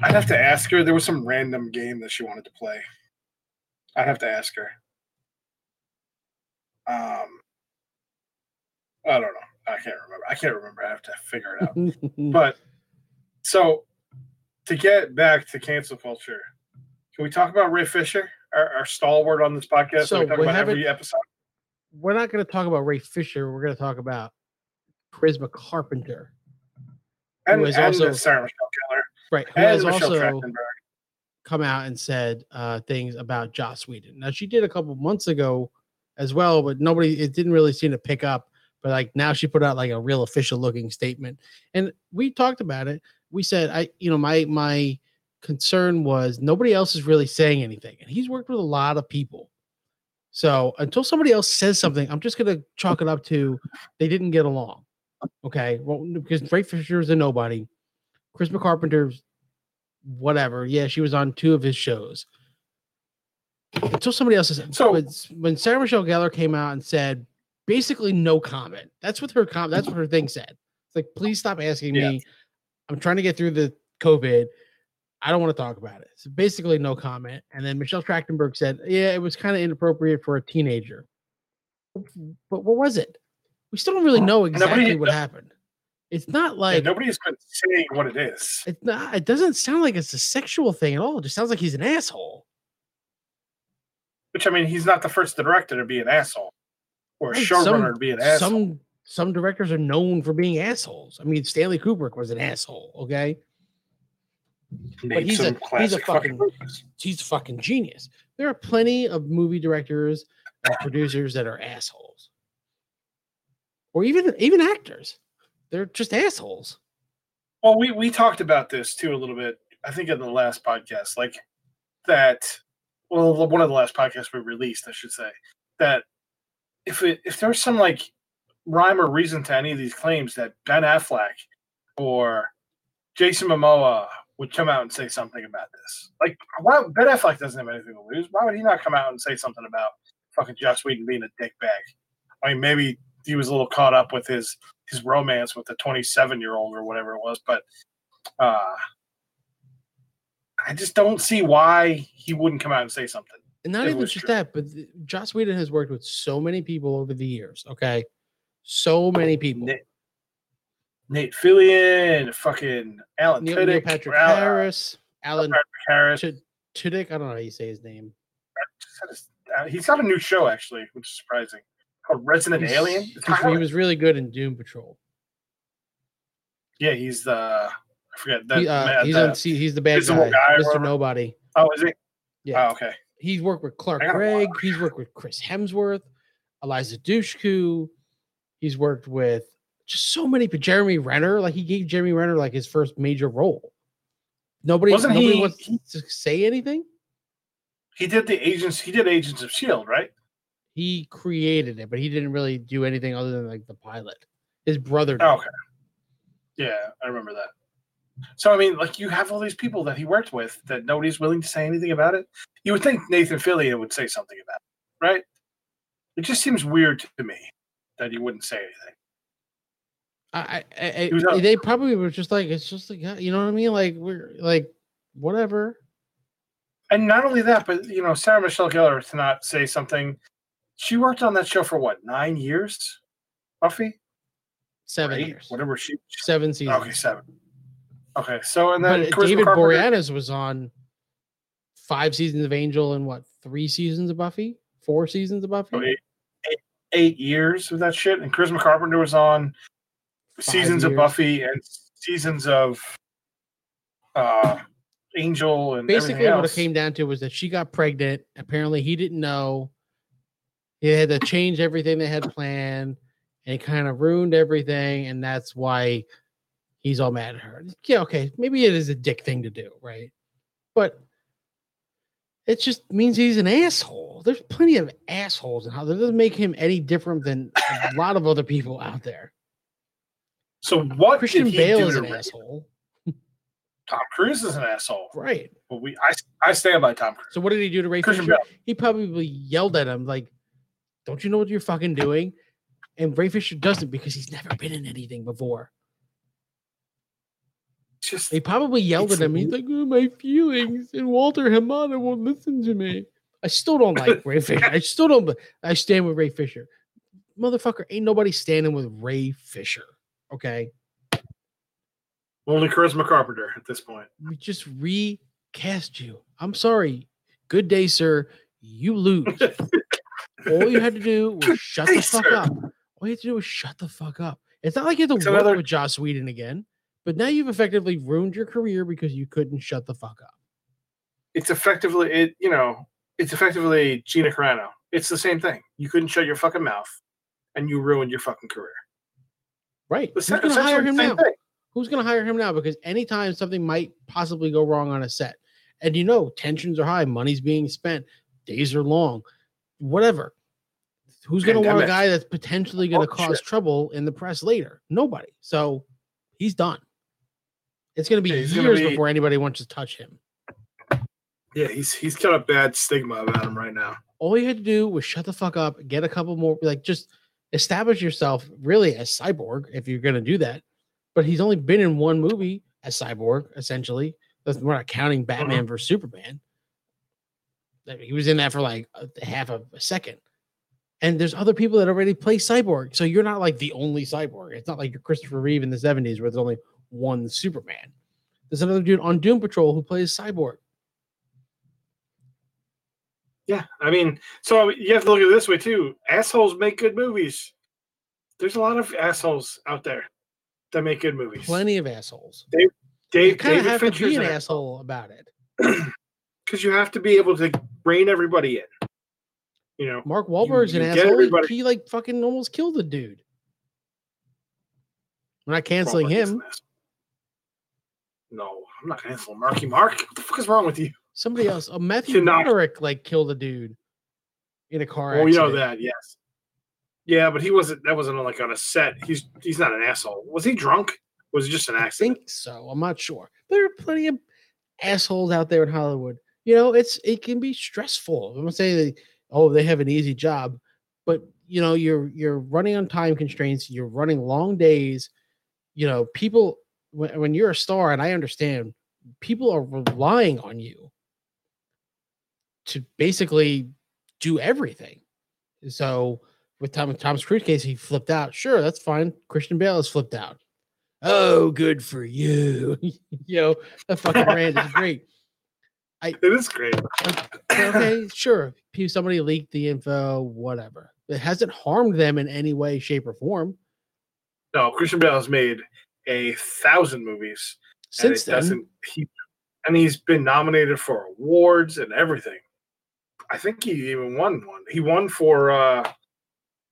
I'd have to ask her. There was some random game that she wanted to play. I'd have to ask her. Um, I don't know. I can't remember. I can't remember. I have to figure it out. <laughs> but so to get back to cancel culture, can we talk about Ray Fisher, our, our stalwart on this podcast? So we talk we about every episode. We're not going to talk about Ray Fisher. We're going to talk about Charisma Carpenter, And, was and also- Sarah Michelle Gellar right? Who has Michelle also come out and said uh, things about Joss Whedon. Now she did a couple months ago as well, but nobody it didn't really seem to pick up. But like now she put out like a real official looking statement, and we talked about it. We said I, you know, my my concern was nobody else is really saying anything, and he's worked with a lot of people. So until somebody else says something, I'm just gonna chalk it up to they didn't get along. Okay, well, because Ray Fisher is a nobody. Chris Carpenter's whatever. Yeah, she was on two of his shows. Until somebody else says So- when, when Sarah Michelle Gellar came out and said basically no comment. That's what her com that's what her thing said. It's like, please stop asking Yeah. me. I'm trying to get through the COVID. I don't want to talk about it. So basically no comment. And then Michelle Trachtenberg said, Yeah, it was kind of inappropriate for a teenager. But what was it? We still don't really know Nobody- exactly what happened. It's not Yeah, like nobody's been saying what it is. it's not, it doesn't sound like it's a sexual thing at all. It just sounds like he's an asshole. Which I mean, he's not the first director to be an asshole, or a Right, showrunner to be an asshole. Some some directors are known for being assholes. I mean, Stanley Kubrick was an asshole. Okay, Made he's a- he's a fucking- movies. he's a fucking genius. There are plenty of movie directors and producers that are assholes, or even even actors. They're just assholes. Well, we we talked about this too a little bit. I think in the last podcast, like that. Well, one of the last podcasts we released, I should say, that if it if there's some like rhyme or reason to any of these claims that Ben Affleck or Jason Momoa would come out and say something about this, like why Ben Affleck doesn't have anything to lose. Why would he not come out and say something about fucking Josh Whedon being a dick bag? I mean, maybe he was a little caught up with his his romance with the 27 year old or whatever it was, but uh, I just don't see why he wouldn't come out and say something. And not even just true. that, but Joss Whedon has worked with so many people over the years. Okay, so many people. Nate, Nate Fillion, fucking Alan Neil, Neil Tudyk, Patrick Al- uh, Harris, Alan Patrick Harris. Tud- Tudyk. I don't know how you say his name. Uh, He's got a new show actually, which is surprising. Called Resident He's- Alien. he's- he kinda- was really good in Doom Patrol. yeah, he's the I forget that. He, uh, ma- he's the- on. See, he's the bad Visible guy, Guy Mr. Nobody. oh, is he? Yeah. Oh, okay. He's worked with Clark Gregg. He's worked with Chris Hemsworth, Eliza Dushku. He's worked with just so many. But Jeremy Renner, like he gave Jeremy Renner like his first major role. Nobody, Wasn't nobody he- wants to say anything. He did the agents. He did Agents of Shield, right? He created it, but he didn't really do anything other than like the pilot. His brother. Oh, okay. Yeah, I remember that. So I mean, like you have all these people that he worked with that nobody's willing to say anything about it. You would think Nathan Fillion would say something about it, right? It just seems weird to me that he wouldn't say anything. I, I, I, He was out- they probably were just like it's just like you know what I mean. Like we're like whatever. And not only that, but you know, Sarah Michelle Gellar to not say something. She worked on that show for what nine years? Buffy, Seven Eight? years, whatever she. seven seasons. Okay, seven. Okay, so and then David Carpenter- Boreanaz was on five seasons of Angel and what three seasons of Buffy, four seasons of Buffy. so eight, eight, eight years of that shit, and Charisma Carpenter was on seasons of. Buffy and seasons of uh Angel and Basically, what it came down to was that she got pregnant. Apparently, he didn't know. He had to change everything they had planned, and it kind of ruined everything. And that's why he's all mad at her. Yeah, okay, maybe it is a dick thing to do, right? But it just means he's an asshole. There's plenty of assholes, and how that doesn't make him any different than a lot of other people out there. so what Christian did he Bale do is to an Rick? asshole, Tom Cruise is an asshole. right? But we I I stand by Tom Cruise. So what did he do to Ray Christian Fisher? Bale. He probably yelled at him like, "Don't you know what you're fucking doing?" And Ray Fisher doesn't because he's never been in anything before. Just He probably yelled at him. He's like, oh, "My feelings," and Walter Hamada won't listen to me. I still don't like <laughs> Ray Fisher. I still don't. I stand with Ray Fisher. Motherfucker, ain't nobody standing with Ray Fisher. Okay, only Charisma Carpenter at this point. we just recast you. I'm sorry. Good day, sir. You lose. <laughs> All you had to do was shut the fuck up. All you had to do was shut the fuck up. It's not like you have to It's work another- with Joss Whedon again, but now you've effectively ruined your career because you couldn't shut the fuck up. It's effectively it you know it's effectively Gina Carano. It's the same thing. You couldn't shut your fucking mouth, and you ruined your fucking career. Right? Who's going to hire him now? thing. Who's going to hire him now? Because anytime something might possibly go wrong on a set, and you know tensions are high, money's being spent, days are long, whatever. Who's going to want a guy that's potentially going to Oh, cause shit. trouble in the press later? Nobody. So he's done. It's going to be Yeah, years be- before anybody wants to touch him. Yeah, he's he's got a bad stigma about him right now. All you had to do was shut the fuck up, get a couple more, like just establish yourself really as Cyborg if you're going to do that. But he's only been in one movie as Cyborg, essentially. We're not counting uh-huh. Batman versus Superman. He was in that for like a half of a second. And there's other people that already play Cyborg. So you're not like the only Cyborg. It's not like you're Christopher Reeve in the 70s where there's only one Superman. There's another dude on Doom Patrol who plays Cyborg. Yeah, I mean, so you have to look at it this way too. Assholes make good movies. There's a lot of assholes out there that make good movies. Plenty of assholes. Dave, You kind of have to be an an asshole about it. <clears throat> because you have to be able to rein everybody in. You know, Mark Wahlberg's an you get asshole. He- everybody- He, like fucking almost killed the dude. We're not canceling Wahlberg him. No, I'm not canceling Marky Mark. What the fuck is wrong with you? Somebody else. a Matthew Broderick like killed a dude in a car Oh, accident. you know that, yes. Yeah, but he wasn't. That wasn't like on a set. He's he's not an asshole. Was he drunk? Was it just an accident? I think so. I'm not sure. There are plenty of assholes out there in Hollywood. You know, it's it can be stressful. I'm not saying that oh they have an easy job, but you know you're you're running on time constraints. You're running long days. You know, people when, when you're a star, and I understand, people are relying on you to basically do everything. So with Tom Thomas Cruise case, he flipped out. Sure, that's fine. Christian Bale has flipped out. Oh, good for you. <laughs> you know, that fucking brand is great. It is great. Okay, <laughs> sure. Somebody leaked the info, whatever. It hasn't harmed them in any way, shape, or form No, Christian Bale has made a thousand movies, and since then. He and he's been nominated for awards and everything. I think he even won one. He won for uh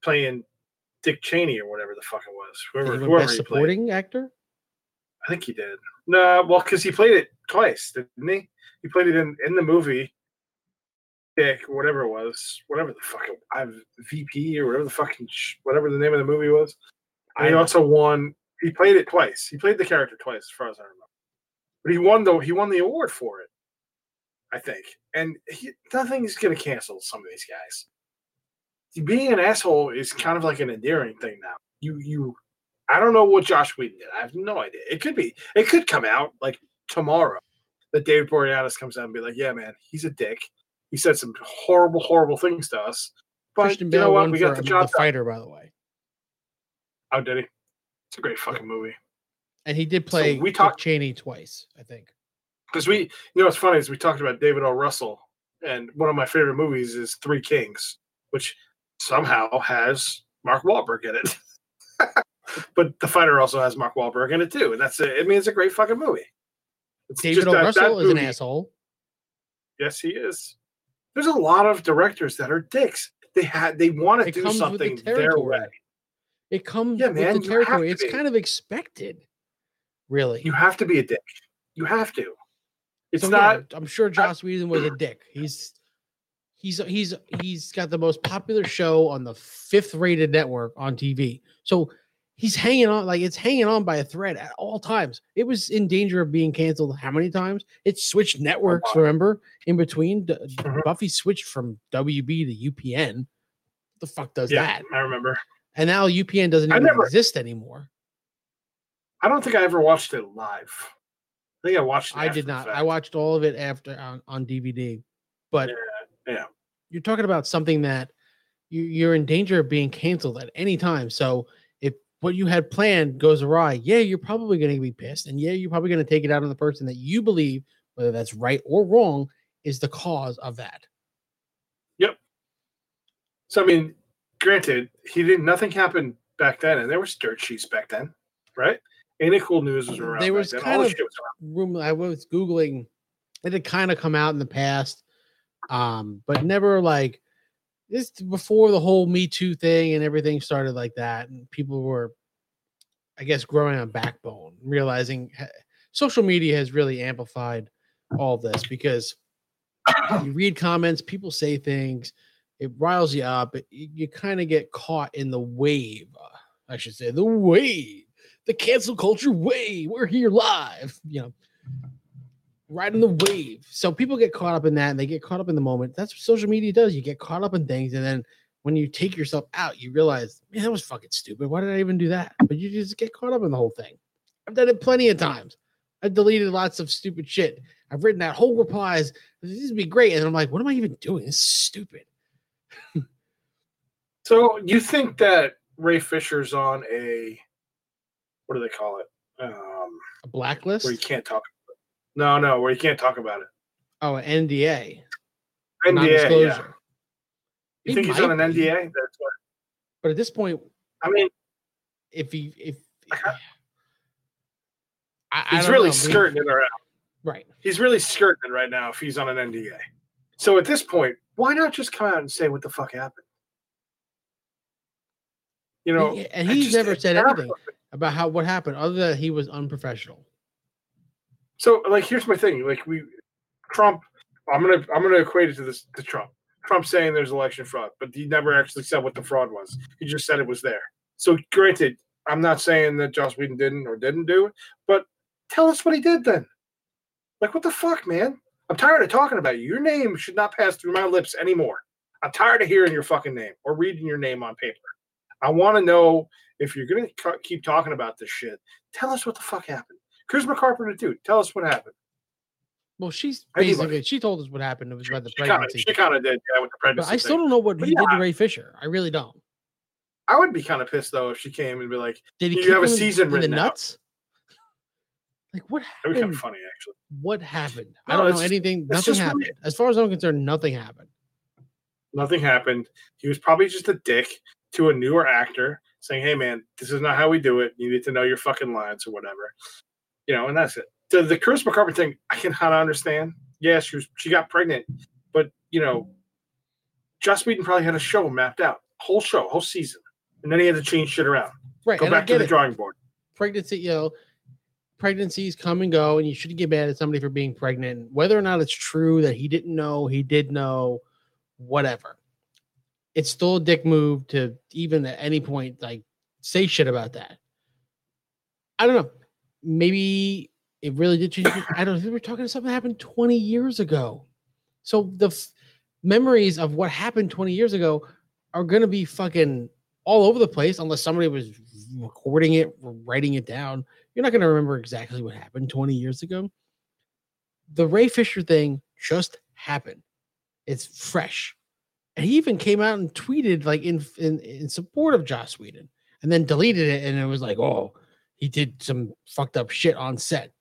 playing Dick Cheney or whatever the fuck it was. Whoever, whoever best he played. supporting actor. I think he did. No, well, because he played it twice, didn't he? He played it in in the movie. Dick, whatever it was, whatever the fuck it, I VP or whatever the fucking sh- whatever the name of the movie was. And he I- also won. He played it twice. He played the character twice, as far as I remember. But he won the he won the award for it, I think. And he, nothing's gonna cancel some of these guys. Being an asshole is kind of like an endearing thing now. You you, I don't know what Josh Whedon did. I have no idea. It could be. It could come out like tomorrow that David Boreanaz comes out and be like, "Yeah, man, he's a dick. He said some horrible, horrible things to us." But Christian you know what? We got the the, job done. fighter, by the way, Oh, did he? It's a great fucking movie. and he did play we talked- Cheney twice, I think. Because we, you know, what's funny is we talked about David O. Russell, and one of my favorite movies is Three Kings, which somehow has Mark Wahlberg in it. <laughs> but The Fighter also has Mark Wahlberg in it too, and that's it. I mean, it's a great fucking movie. It's David O. that- that Russell is an asshole. Yes, he is. There's a lot of directors that are dicks. They had they want to do with the something their way. It comes Yeah, with man, the you have territory. to It's be. kind of expected, really. You have to be a dick. You have to. It's So, not. yeah, I'm sure Joss Whedon was a <clears throat> dick. He's he's he's he's got the most popular show on the fifth rated network on TV. So he's hanging on like it's hanging on by a thread at all times. It was in danger of being canceled how many times? It switched networks, remember? In between Mhm. Buffy switched from WB to UPN. the fuck does Yeah, that? I remember. And now UPN doesn't even never- exist anymore. I don't think I ever watched it live. I think I watched. It I did not. I watched all of it after on, on DVD. But Yeah, yeah. you're talking about something that you, you're in danger of being canceled at any time. So what you had planned goes awry, yeah, you're probably going to be pissed, and yeah, you're probably going to take it out on the person that you believe, whether that's right or wrong, is the cause of that. Yep. So I mean, granted, he didn't. Nothing happened back then, and there was dirt sheets back then, right? Any cool news was around. There was then. kind All of-. Room I was googling, it had kind of come out in the past, um, but never like this before the whole Me Too thing and everything started like that, and people were, I guess, growing a backbone, realizing social media has really amplified all this because you read comments, people say things, it riles you up, it, you, kind of get caught in the wave. I should say the wave, the cancel culture wave. We're here live, you know, riding the wave. So people get caught up in that and they get caught up in the moment. That's what social media does. You get caught up in things, and then when you take yourself out, you realize, man, that was fucking stupid. Why did I even do that? But you just get caught up in the whole thing. I've done it plenty of times. I've deleted lots of stupid shit. I've written that whole replies. This would be great. And I'm like, what am I even doing? This is stupid. <laughs> So you think that Ray Fisher's on a what do they call it? Um, A blacklist? where you can't talk. No, no, where you can't talk about it. Oh, an NDA. NDA. Yeah. You He think he's on an might be. NDA? That's what. But at this point, I mean, if he if. I, he's really know, skirting it around. right. He's really skirting it right now if he's on an NDA. So at this point, why not just come out and say what the fuck happened? You know, and, he's just- never said anything about how what happened other than he was unprofessional. So like here's my thing. Like we Trump I'm gonna I'm gonna equate it to this to Trump. Trump saying there's election fraud, but he never actually said what the fraud was. He just said it was there. So granted, I'm not saying that Joss Whedon didn't or didn't do it, but tell us what he did then. Like what the fuck, man? I'm tired of talking about you. Your name should not pass through my lips anymore. I'm tired of hearing your fucking name or reading your name on paper. I want to know if you're gonna keep talking about this shit. Tell us what the fuck happened. Charisma Carpenter, too. tell us what happened. Well, she's basically she told us what happened. It was about the She kind of, pregnancy. she kind of did, yeah, with the pregnancy. but. I still thing. don't know what But he did to Ray Fisher. I really don't. I would be kind of pissed though if she came and be like, Did he You have a season in the written out. nuts? Like what that'd be kind happened? of funny actually. What happened? I don't know anything. Nothing happened. really- As far as I'm concerned, nothing happened. Nothing happened. He was probably just a dick to a newer actor saying, "Hey, man, this is not how we do it. You need to know your fucking lines or whatever." You know, and that's it. The the Charisma Carpenter thing, I can kind of understand. Yeah, she was she got pregnant, but you know, Joss Whedon probably had a show mapped out, whole show, whole season. and then he had to change shit around. Right. Go back to the it. drawing board. pregnancy, you know, pregnancies come and go, and you shouldn't get mad at somebody for being pregnant. Whether or not it's true that he didn't know, he did know, whatever. It's still a dick move to even at any point like say shit about that. I don't know. Maybe it really did change. I don't know. We're talking to something that happened 20 years ago. So the f- memories of what happened 20 years ago are going to be fucking all over the place unless somebody was recording it, writing it down. You're not going to remember exactly what happened 20 years ago. The Ray Fisher thing just happened. It's fresh. And he even came out and tweeted like in in, in support of Joss Whedon and then deleted it and it was like, "Oh, he did some fucked up shit on set."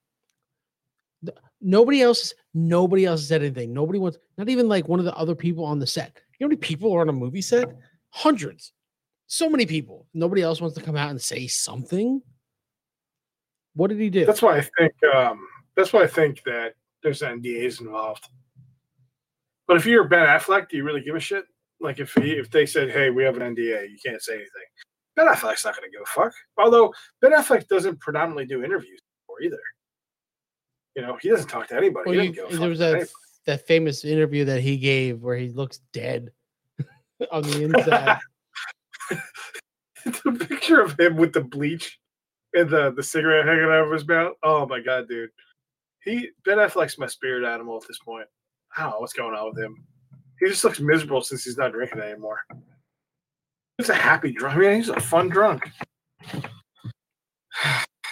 Nobody else nobody else said anything. Nobody wants not even like one of the other people on the set. You know how many people are on a movie set? Hundreds so many people. Nobody else wants to come out and say something. What did he do? That's why I think. Um, that's why I think that there's NDAs involved. But if you're Ben Affleck, do you really give a shit? Like if he, if they said, "Hey, we have an NDA, you can't say anything," Ben Affleck's not going to give a fuck. Although Ben Affleck doesn't predominantly do interviews either. You know, he doesn't talk to anybody. Well, you- a there was that that famous interview that he gave where he looks dead <laughs> on the inside. <laughs> the picture of him with the bleach and the the cigarette hanging out of his mouth. Oh my god, dude. He Ben Affleck's my spirit animal at this point. I don't know what's going on with him. He just looks miserable since he's not drinking anymore. He's a happy drunk. I mean, he's a fun drunk. <sighs>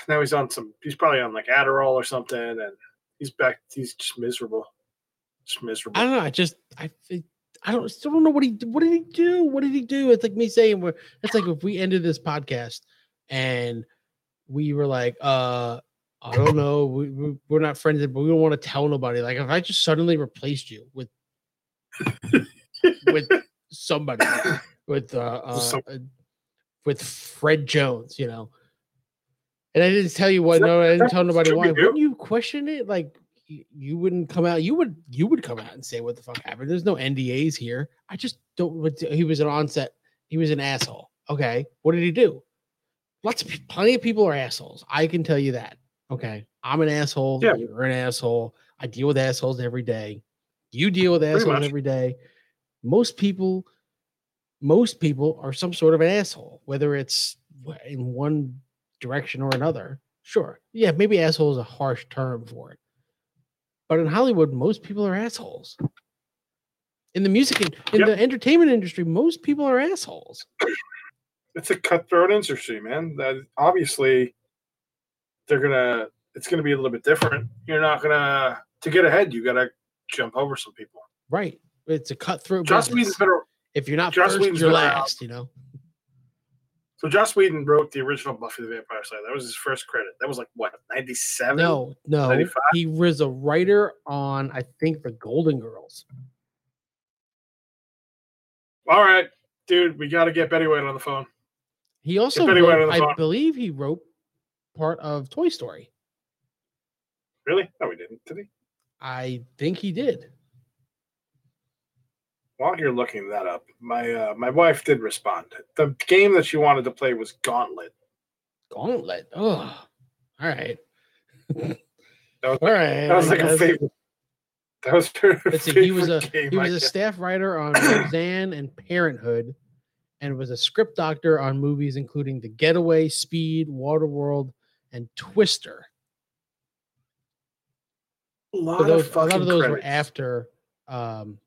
now he's on some. He's probably on like Adderall or something, and he's back. He's just miserable. Just miserable. I don't know. I just I I don't still don't know what he what did he do? What did he do? It's like me saying we're it's like if we ended this podcast and we were like, uh, I don't know, we, we we're not friends, but we don't want to tell nobody. Like if I just suddenly replaced you with with <laughs> somebody with uh, uh Some- uh, with Fred Jones, you know. And I didn't tell you what. That- No, I didn't tell nobody why. Wouldn't you question it? Like you, you wouldn't come out. You would. You would come out and say what the fuck happened. There's no NDAs here. I just don't. He was an onset. He was an asshole. Okay, what did he do? Lots of plenty of people are assholes. I can tell you that. Okay, I'm an asshole. Yeah. You're an asshole. I deal with assholes every day. You deal with assholes every day. Most people, most people are some sort of an asshole, whether it's in one direction or another. Sure. Yeah, maybe asshole is a harsh term for it. But in Hollywood, most people are assholes. In the music in, in Yep. the entertainment industry, most people are assholes. <coughs> it's a cutthroat industry, man. That obviously they're gonna. It's gonna be a little bit different. You're not gonna to get ahead. You gotta jump over some people. Right. It's a cutthroat. Whedon's been. If you're not Joss first, you're last, you know. So Joss Whedon wrote the original Buffy the Vampire Slayer. That was his first credit. That was like what ninety seven. No, no. 95? He was a writer on, I think, the Golden Girls. All right, dude. We got to get Betty White on the phone. He also, wrote- I phone. believe, he wrote part of Toy Story. Really? No, we didn't. Did he? I think he did. While you're looking that up, my uh, my wife did respond. The game that she wanted to play was Gauntlet. Gauntlet. Oh, all right. That was All right. That was like a favorite. That was her Let's see, he was a game, he was a staff writer on <coughs> Roseanne and Parenthood, and was a script doctor on movies including The Getaway, Speed, Waterworld, and Twister. a So lot those, of a lot of those were after um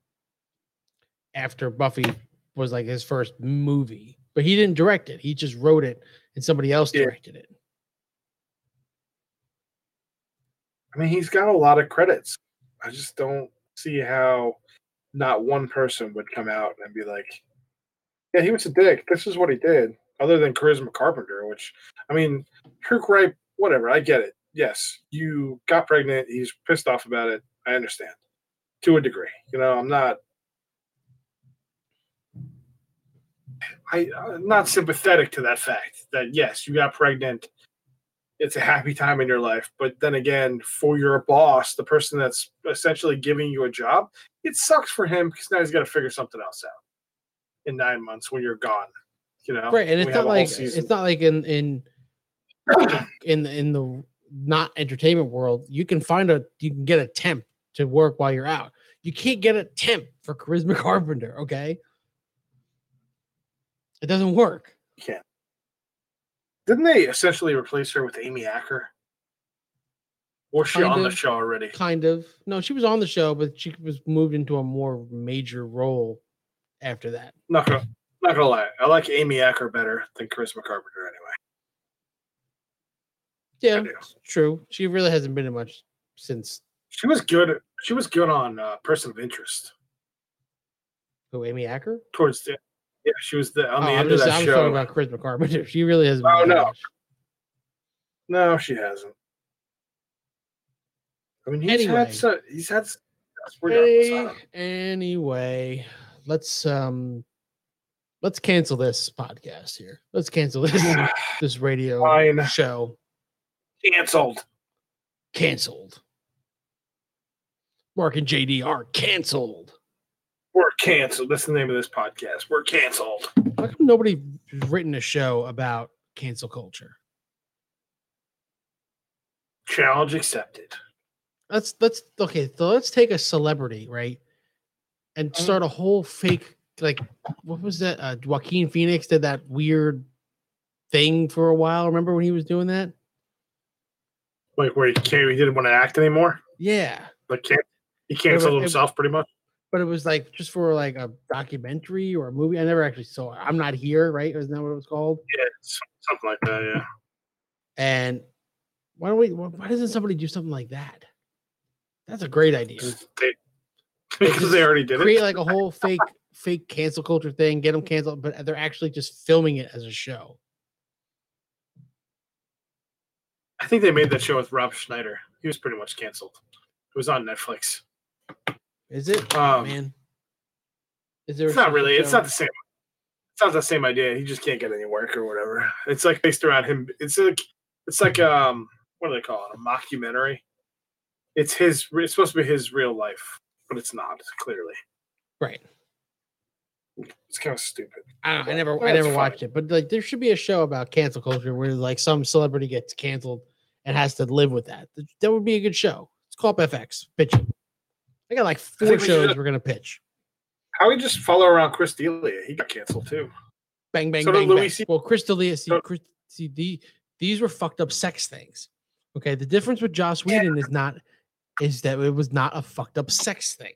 after Buffy was like his first movie. But he didn't direct it. He just wrote it and somebody else Yeah. directed it. I mean, he's got a lot of credits. I just don't see how not one person would come out and be like, "Yeah, he was a dick. This is what he did." Other than Charisma Carpenter, which I mean, her gripe, whatever. I get it. Yes, you got pregnant. He's pissed off about it. I understand to a degree. You know, I'm not. I, I'm not sympathetic to that fact that yes, you got pregnant it's a happy time in your life. But then again, for your boss, the person that's essentially giving you a job, it sucks for him because now he's got to figure something else out in nine months when you're gone. You know, right and it's not like it's not like in in in in the not entertainment world you can find a you can get a temp to work while you're out you can't get a temp for charisma <laughs> carpenter okay it doesn't work You can't. Didn't they essentially replace her with Amy Acker? Or she Kind on the show already? kind of no she was on the show but she was moved into a more major role after that Not gonna, not gonna lie. I like Amy Acker better than Charisma Carpenter anyway. yeah true she really hasn't been in much since She was good. She was good on uh, Person of Interest. who amy acker Towards the yeah, she was the on the oh, I'm end just, of that I'm show. talking about charisma carpenter she really hasn't Oh, no. much. No, she hasn't. I mean, he's Anyway. had so, he's had. s- regardless, I Any, don't- anyway, let's um let's cancel this podcast here. Let's cancel this <sighs> this radio Fine. show. Canceled. Canceled. Marc and JD are canceled. We're canceled. That's the name of this podcast. We're canceled. How come nobody written a show about cancel culture? Challenge accepted. Let's let's okay, so let's take a celebrity, right? And Uh-huh. start a whole fake like what was that? Uh Joaquin Phoenix did that weird thing for a while. Remember when he was doing that? Like where he he didn't want to act anymore. Yeah. Like can't, he canceled it- himself pretty much. But it was like just for like a documentary or a movie. I never actually saw it. I'm not here, right? Isn't that what it was called? Yeah, something like that. Yeah. And why don't we? Why doesn't somebody do something like that? That's a great idea. They, <laughs> because they already did it. Create it. like a whole fake fake cancel culture thing, get them canceled, but they're actually just filming it as a show. I think they made that show with Rob Schneider. He was pretty much canceled. It was on Netflix. Is it? Um, man. Is there? It's not really. It's not the same. It's not the same idea. He just can't get any work or whatever. It's like based around him. It's like it's like um what do they call it? A mockumentary. It's his. It's supposed to be his real life, but it's not clearly. right. It's kind of stupid. I, don't, I never, I never watched it, but like there should be a show about cancel culture where like some celebrity gets canceled and has to live with that. That would be a good show. It's called FX. Pitch it. I got like four we should- shows we're gonna pitch. How we just follow around Chris D'Elia? He got canceled too. Bang, bang, So bang, Louis bang. C- Well, Chris D'Elia, see, Chris, see the, these were fucked up sex things. Okay, the difference with Joss Whedon is not is that it was not a fucked up sex thing.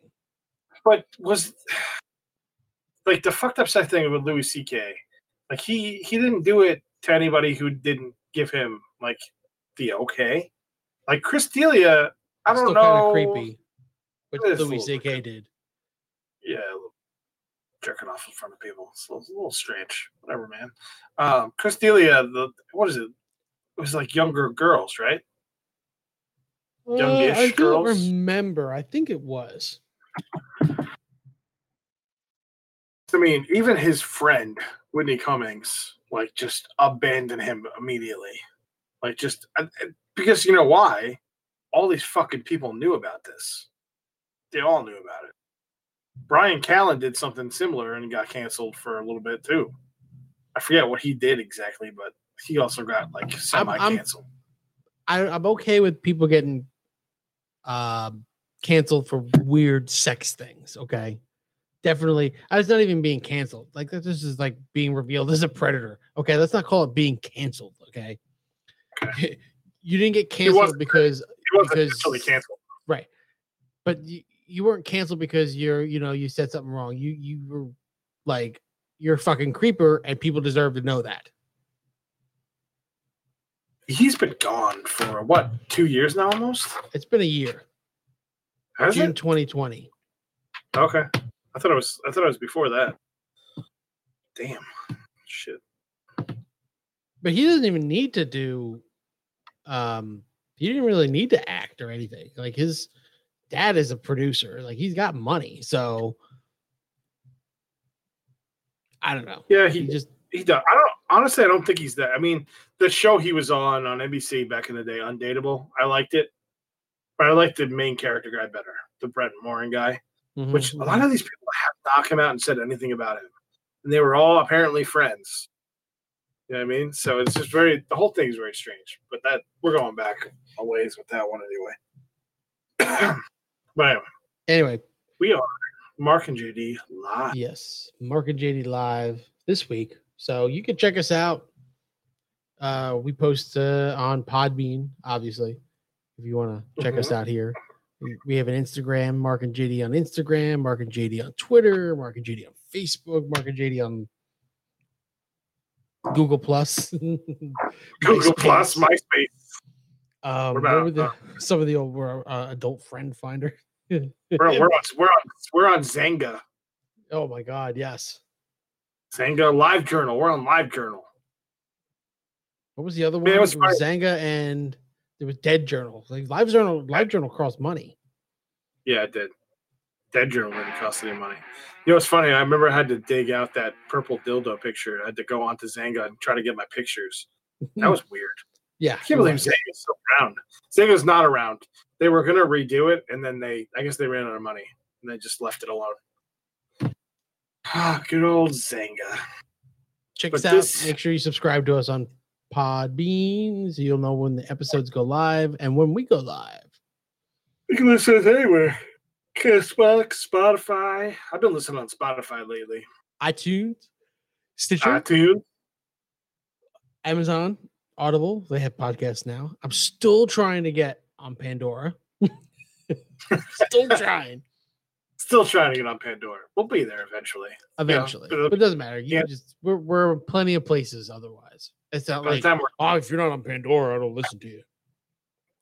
But was like the fucked up sex thing with Louis C.K. Like he he didn't do it to anybody who didn't give him like the okay. Like Chris D'Elia, I don't still know. kind of creepy. What It is a Louis little C.K. did. yeah, jerking off in front of people. It's a little, a little strange. Whatever, man. Um, Chris D'Elia, the what is it? It was like younger girls, right? Uh, I Youngish don't girls? remember. I think it was. I mean, even his friend Whitney Cummings, like, just abandoned him immediately. Like, just because you know why? All these fucking people knew about this. They all knew about it. Bryan Callen did something similar and got canceled for a little bit too. I forget what he did exactly, but he also got like semi canceled. I, I'm okay with people getting um, canceled for weird sex things. Okay, definitely. I was not even being canceled. Like this is like being revealed as a predator. Okay, let's not call it being canceled. Okay, <laughs> you didn't get canceled because wasn't because- canceled. right, but you, you weren't canceled because you're you know you said something wrong. You you were like you're a fucking creeper, and people deserve to know that. He's been gone for what, two years now almost? It's been a year. Has June it? 2020. Okay. I thought it was I thought it was before that. Damn. Shit. but he doesn't even need to do um he didn't really need to act or anything like his dad is a producer like he's got money so i don't know Yeah, he he just he does. I don't honestly. I don't think he's that. I mean, the show he was on on NBC back in the day, Undateable. I liked it, but I liked the main character guy better, the Brent Morin guy. Which Mhm, a lot of these people have not come out and said anything about him, and they were all apparently friends. You know what I mean? So it's just very the whole thing is very strange. But that we're going back a ways with that one anyway. <clears throat> but anyway, Anyway, we are Marc and JD live. yes, Marc and JD live this week, so you can check us out. Uh, we post uh, on Podbean, obviously, if you want to check us out here. We, have an Instagram, Marc and JD on Instagram, Marc and JD on Twitter, Marc and JD on Facebook, Marc and JD on Google Plus, <laughs> Google Plus, MySpace. Um, What what about, were the, uh, <laughs> some of the old uh, adult friend finder? We're, we're on we're on we're on Xanga. oh my god, yes. Xanga Live Journal. We're on Live Journal. What was the other one? Man, it was was Xanga and it was Dead Journal. Like Live Journal, Live Journal cost money. Yeah, it did. Dead Journal didn't cost any money. You know, it's funny. I remember I had to dig out that purple dildo picture. I had to go onto Xanga and try to get my pictures. That <laughs> was weird. Yeah. I can't believe was. Xanga's still around. Xanga's not around. They were gonna redo it, and then they, I guess, they ran out of money, and they just left it alone. Ah, good old Xanga. Check but us out. this- Make sure you subscribe to us on Podbean so you'll know when the episodes go live and when we go live. You can listen to us anywhere. Castbox, Spotify. I've been listening on Spotify lately. iTunes, Stitcher, iTunes. Amazon, Audible. They have podcasts now. I'm still trying to get on Pandora. <laughs> still trying. Still trying to get on Pandora. We'll be there eventually. Eventually. but- but it doesn't matter. You yeah. just we're we're plenty of places otherwise. It's not By like the time we're oh, if you're not on Pandora, I don't listen to you.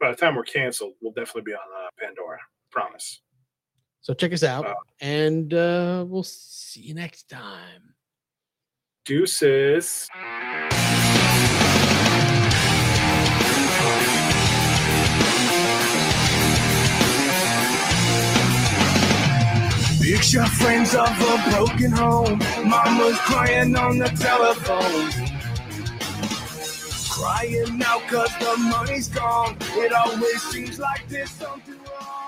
by the time we're canceled, we'll definitely be on uh, Pandora. Promise. So check us out, Uh, and uh, we'll see you next time. Deuces. Picture friends of a broken home. Mama's crying on the telephone. Crying out cause the money's gone. It always seems like there's something wrong.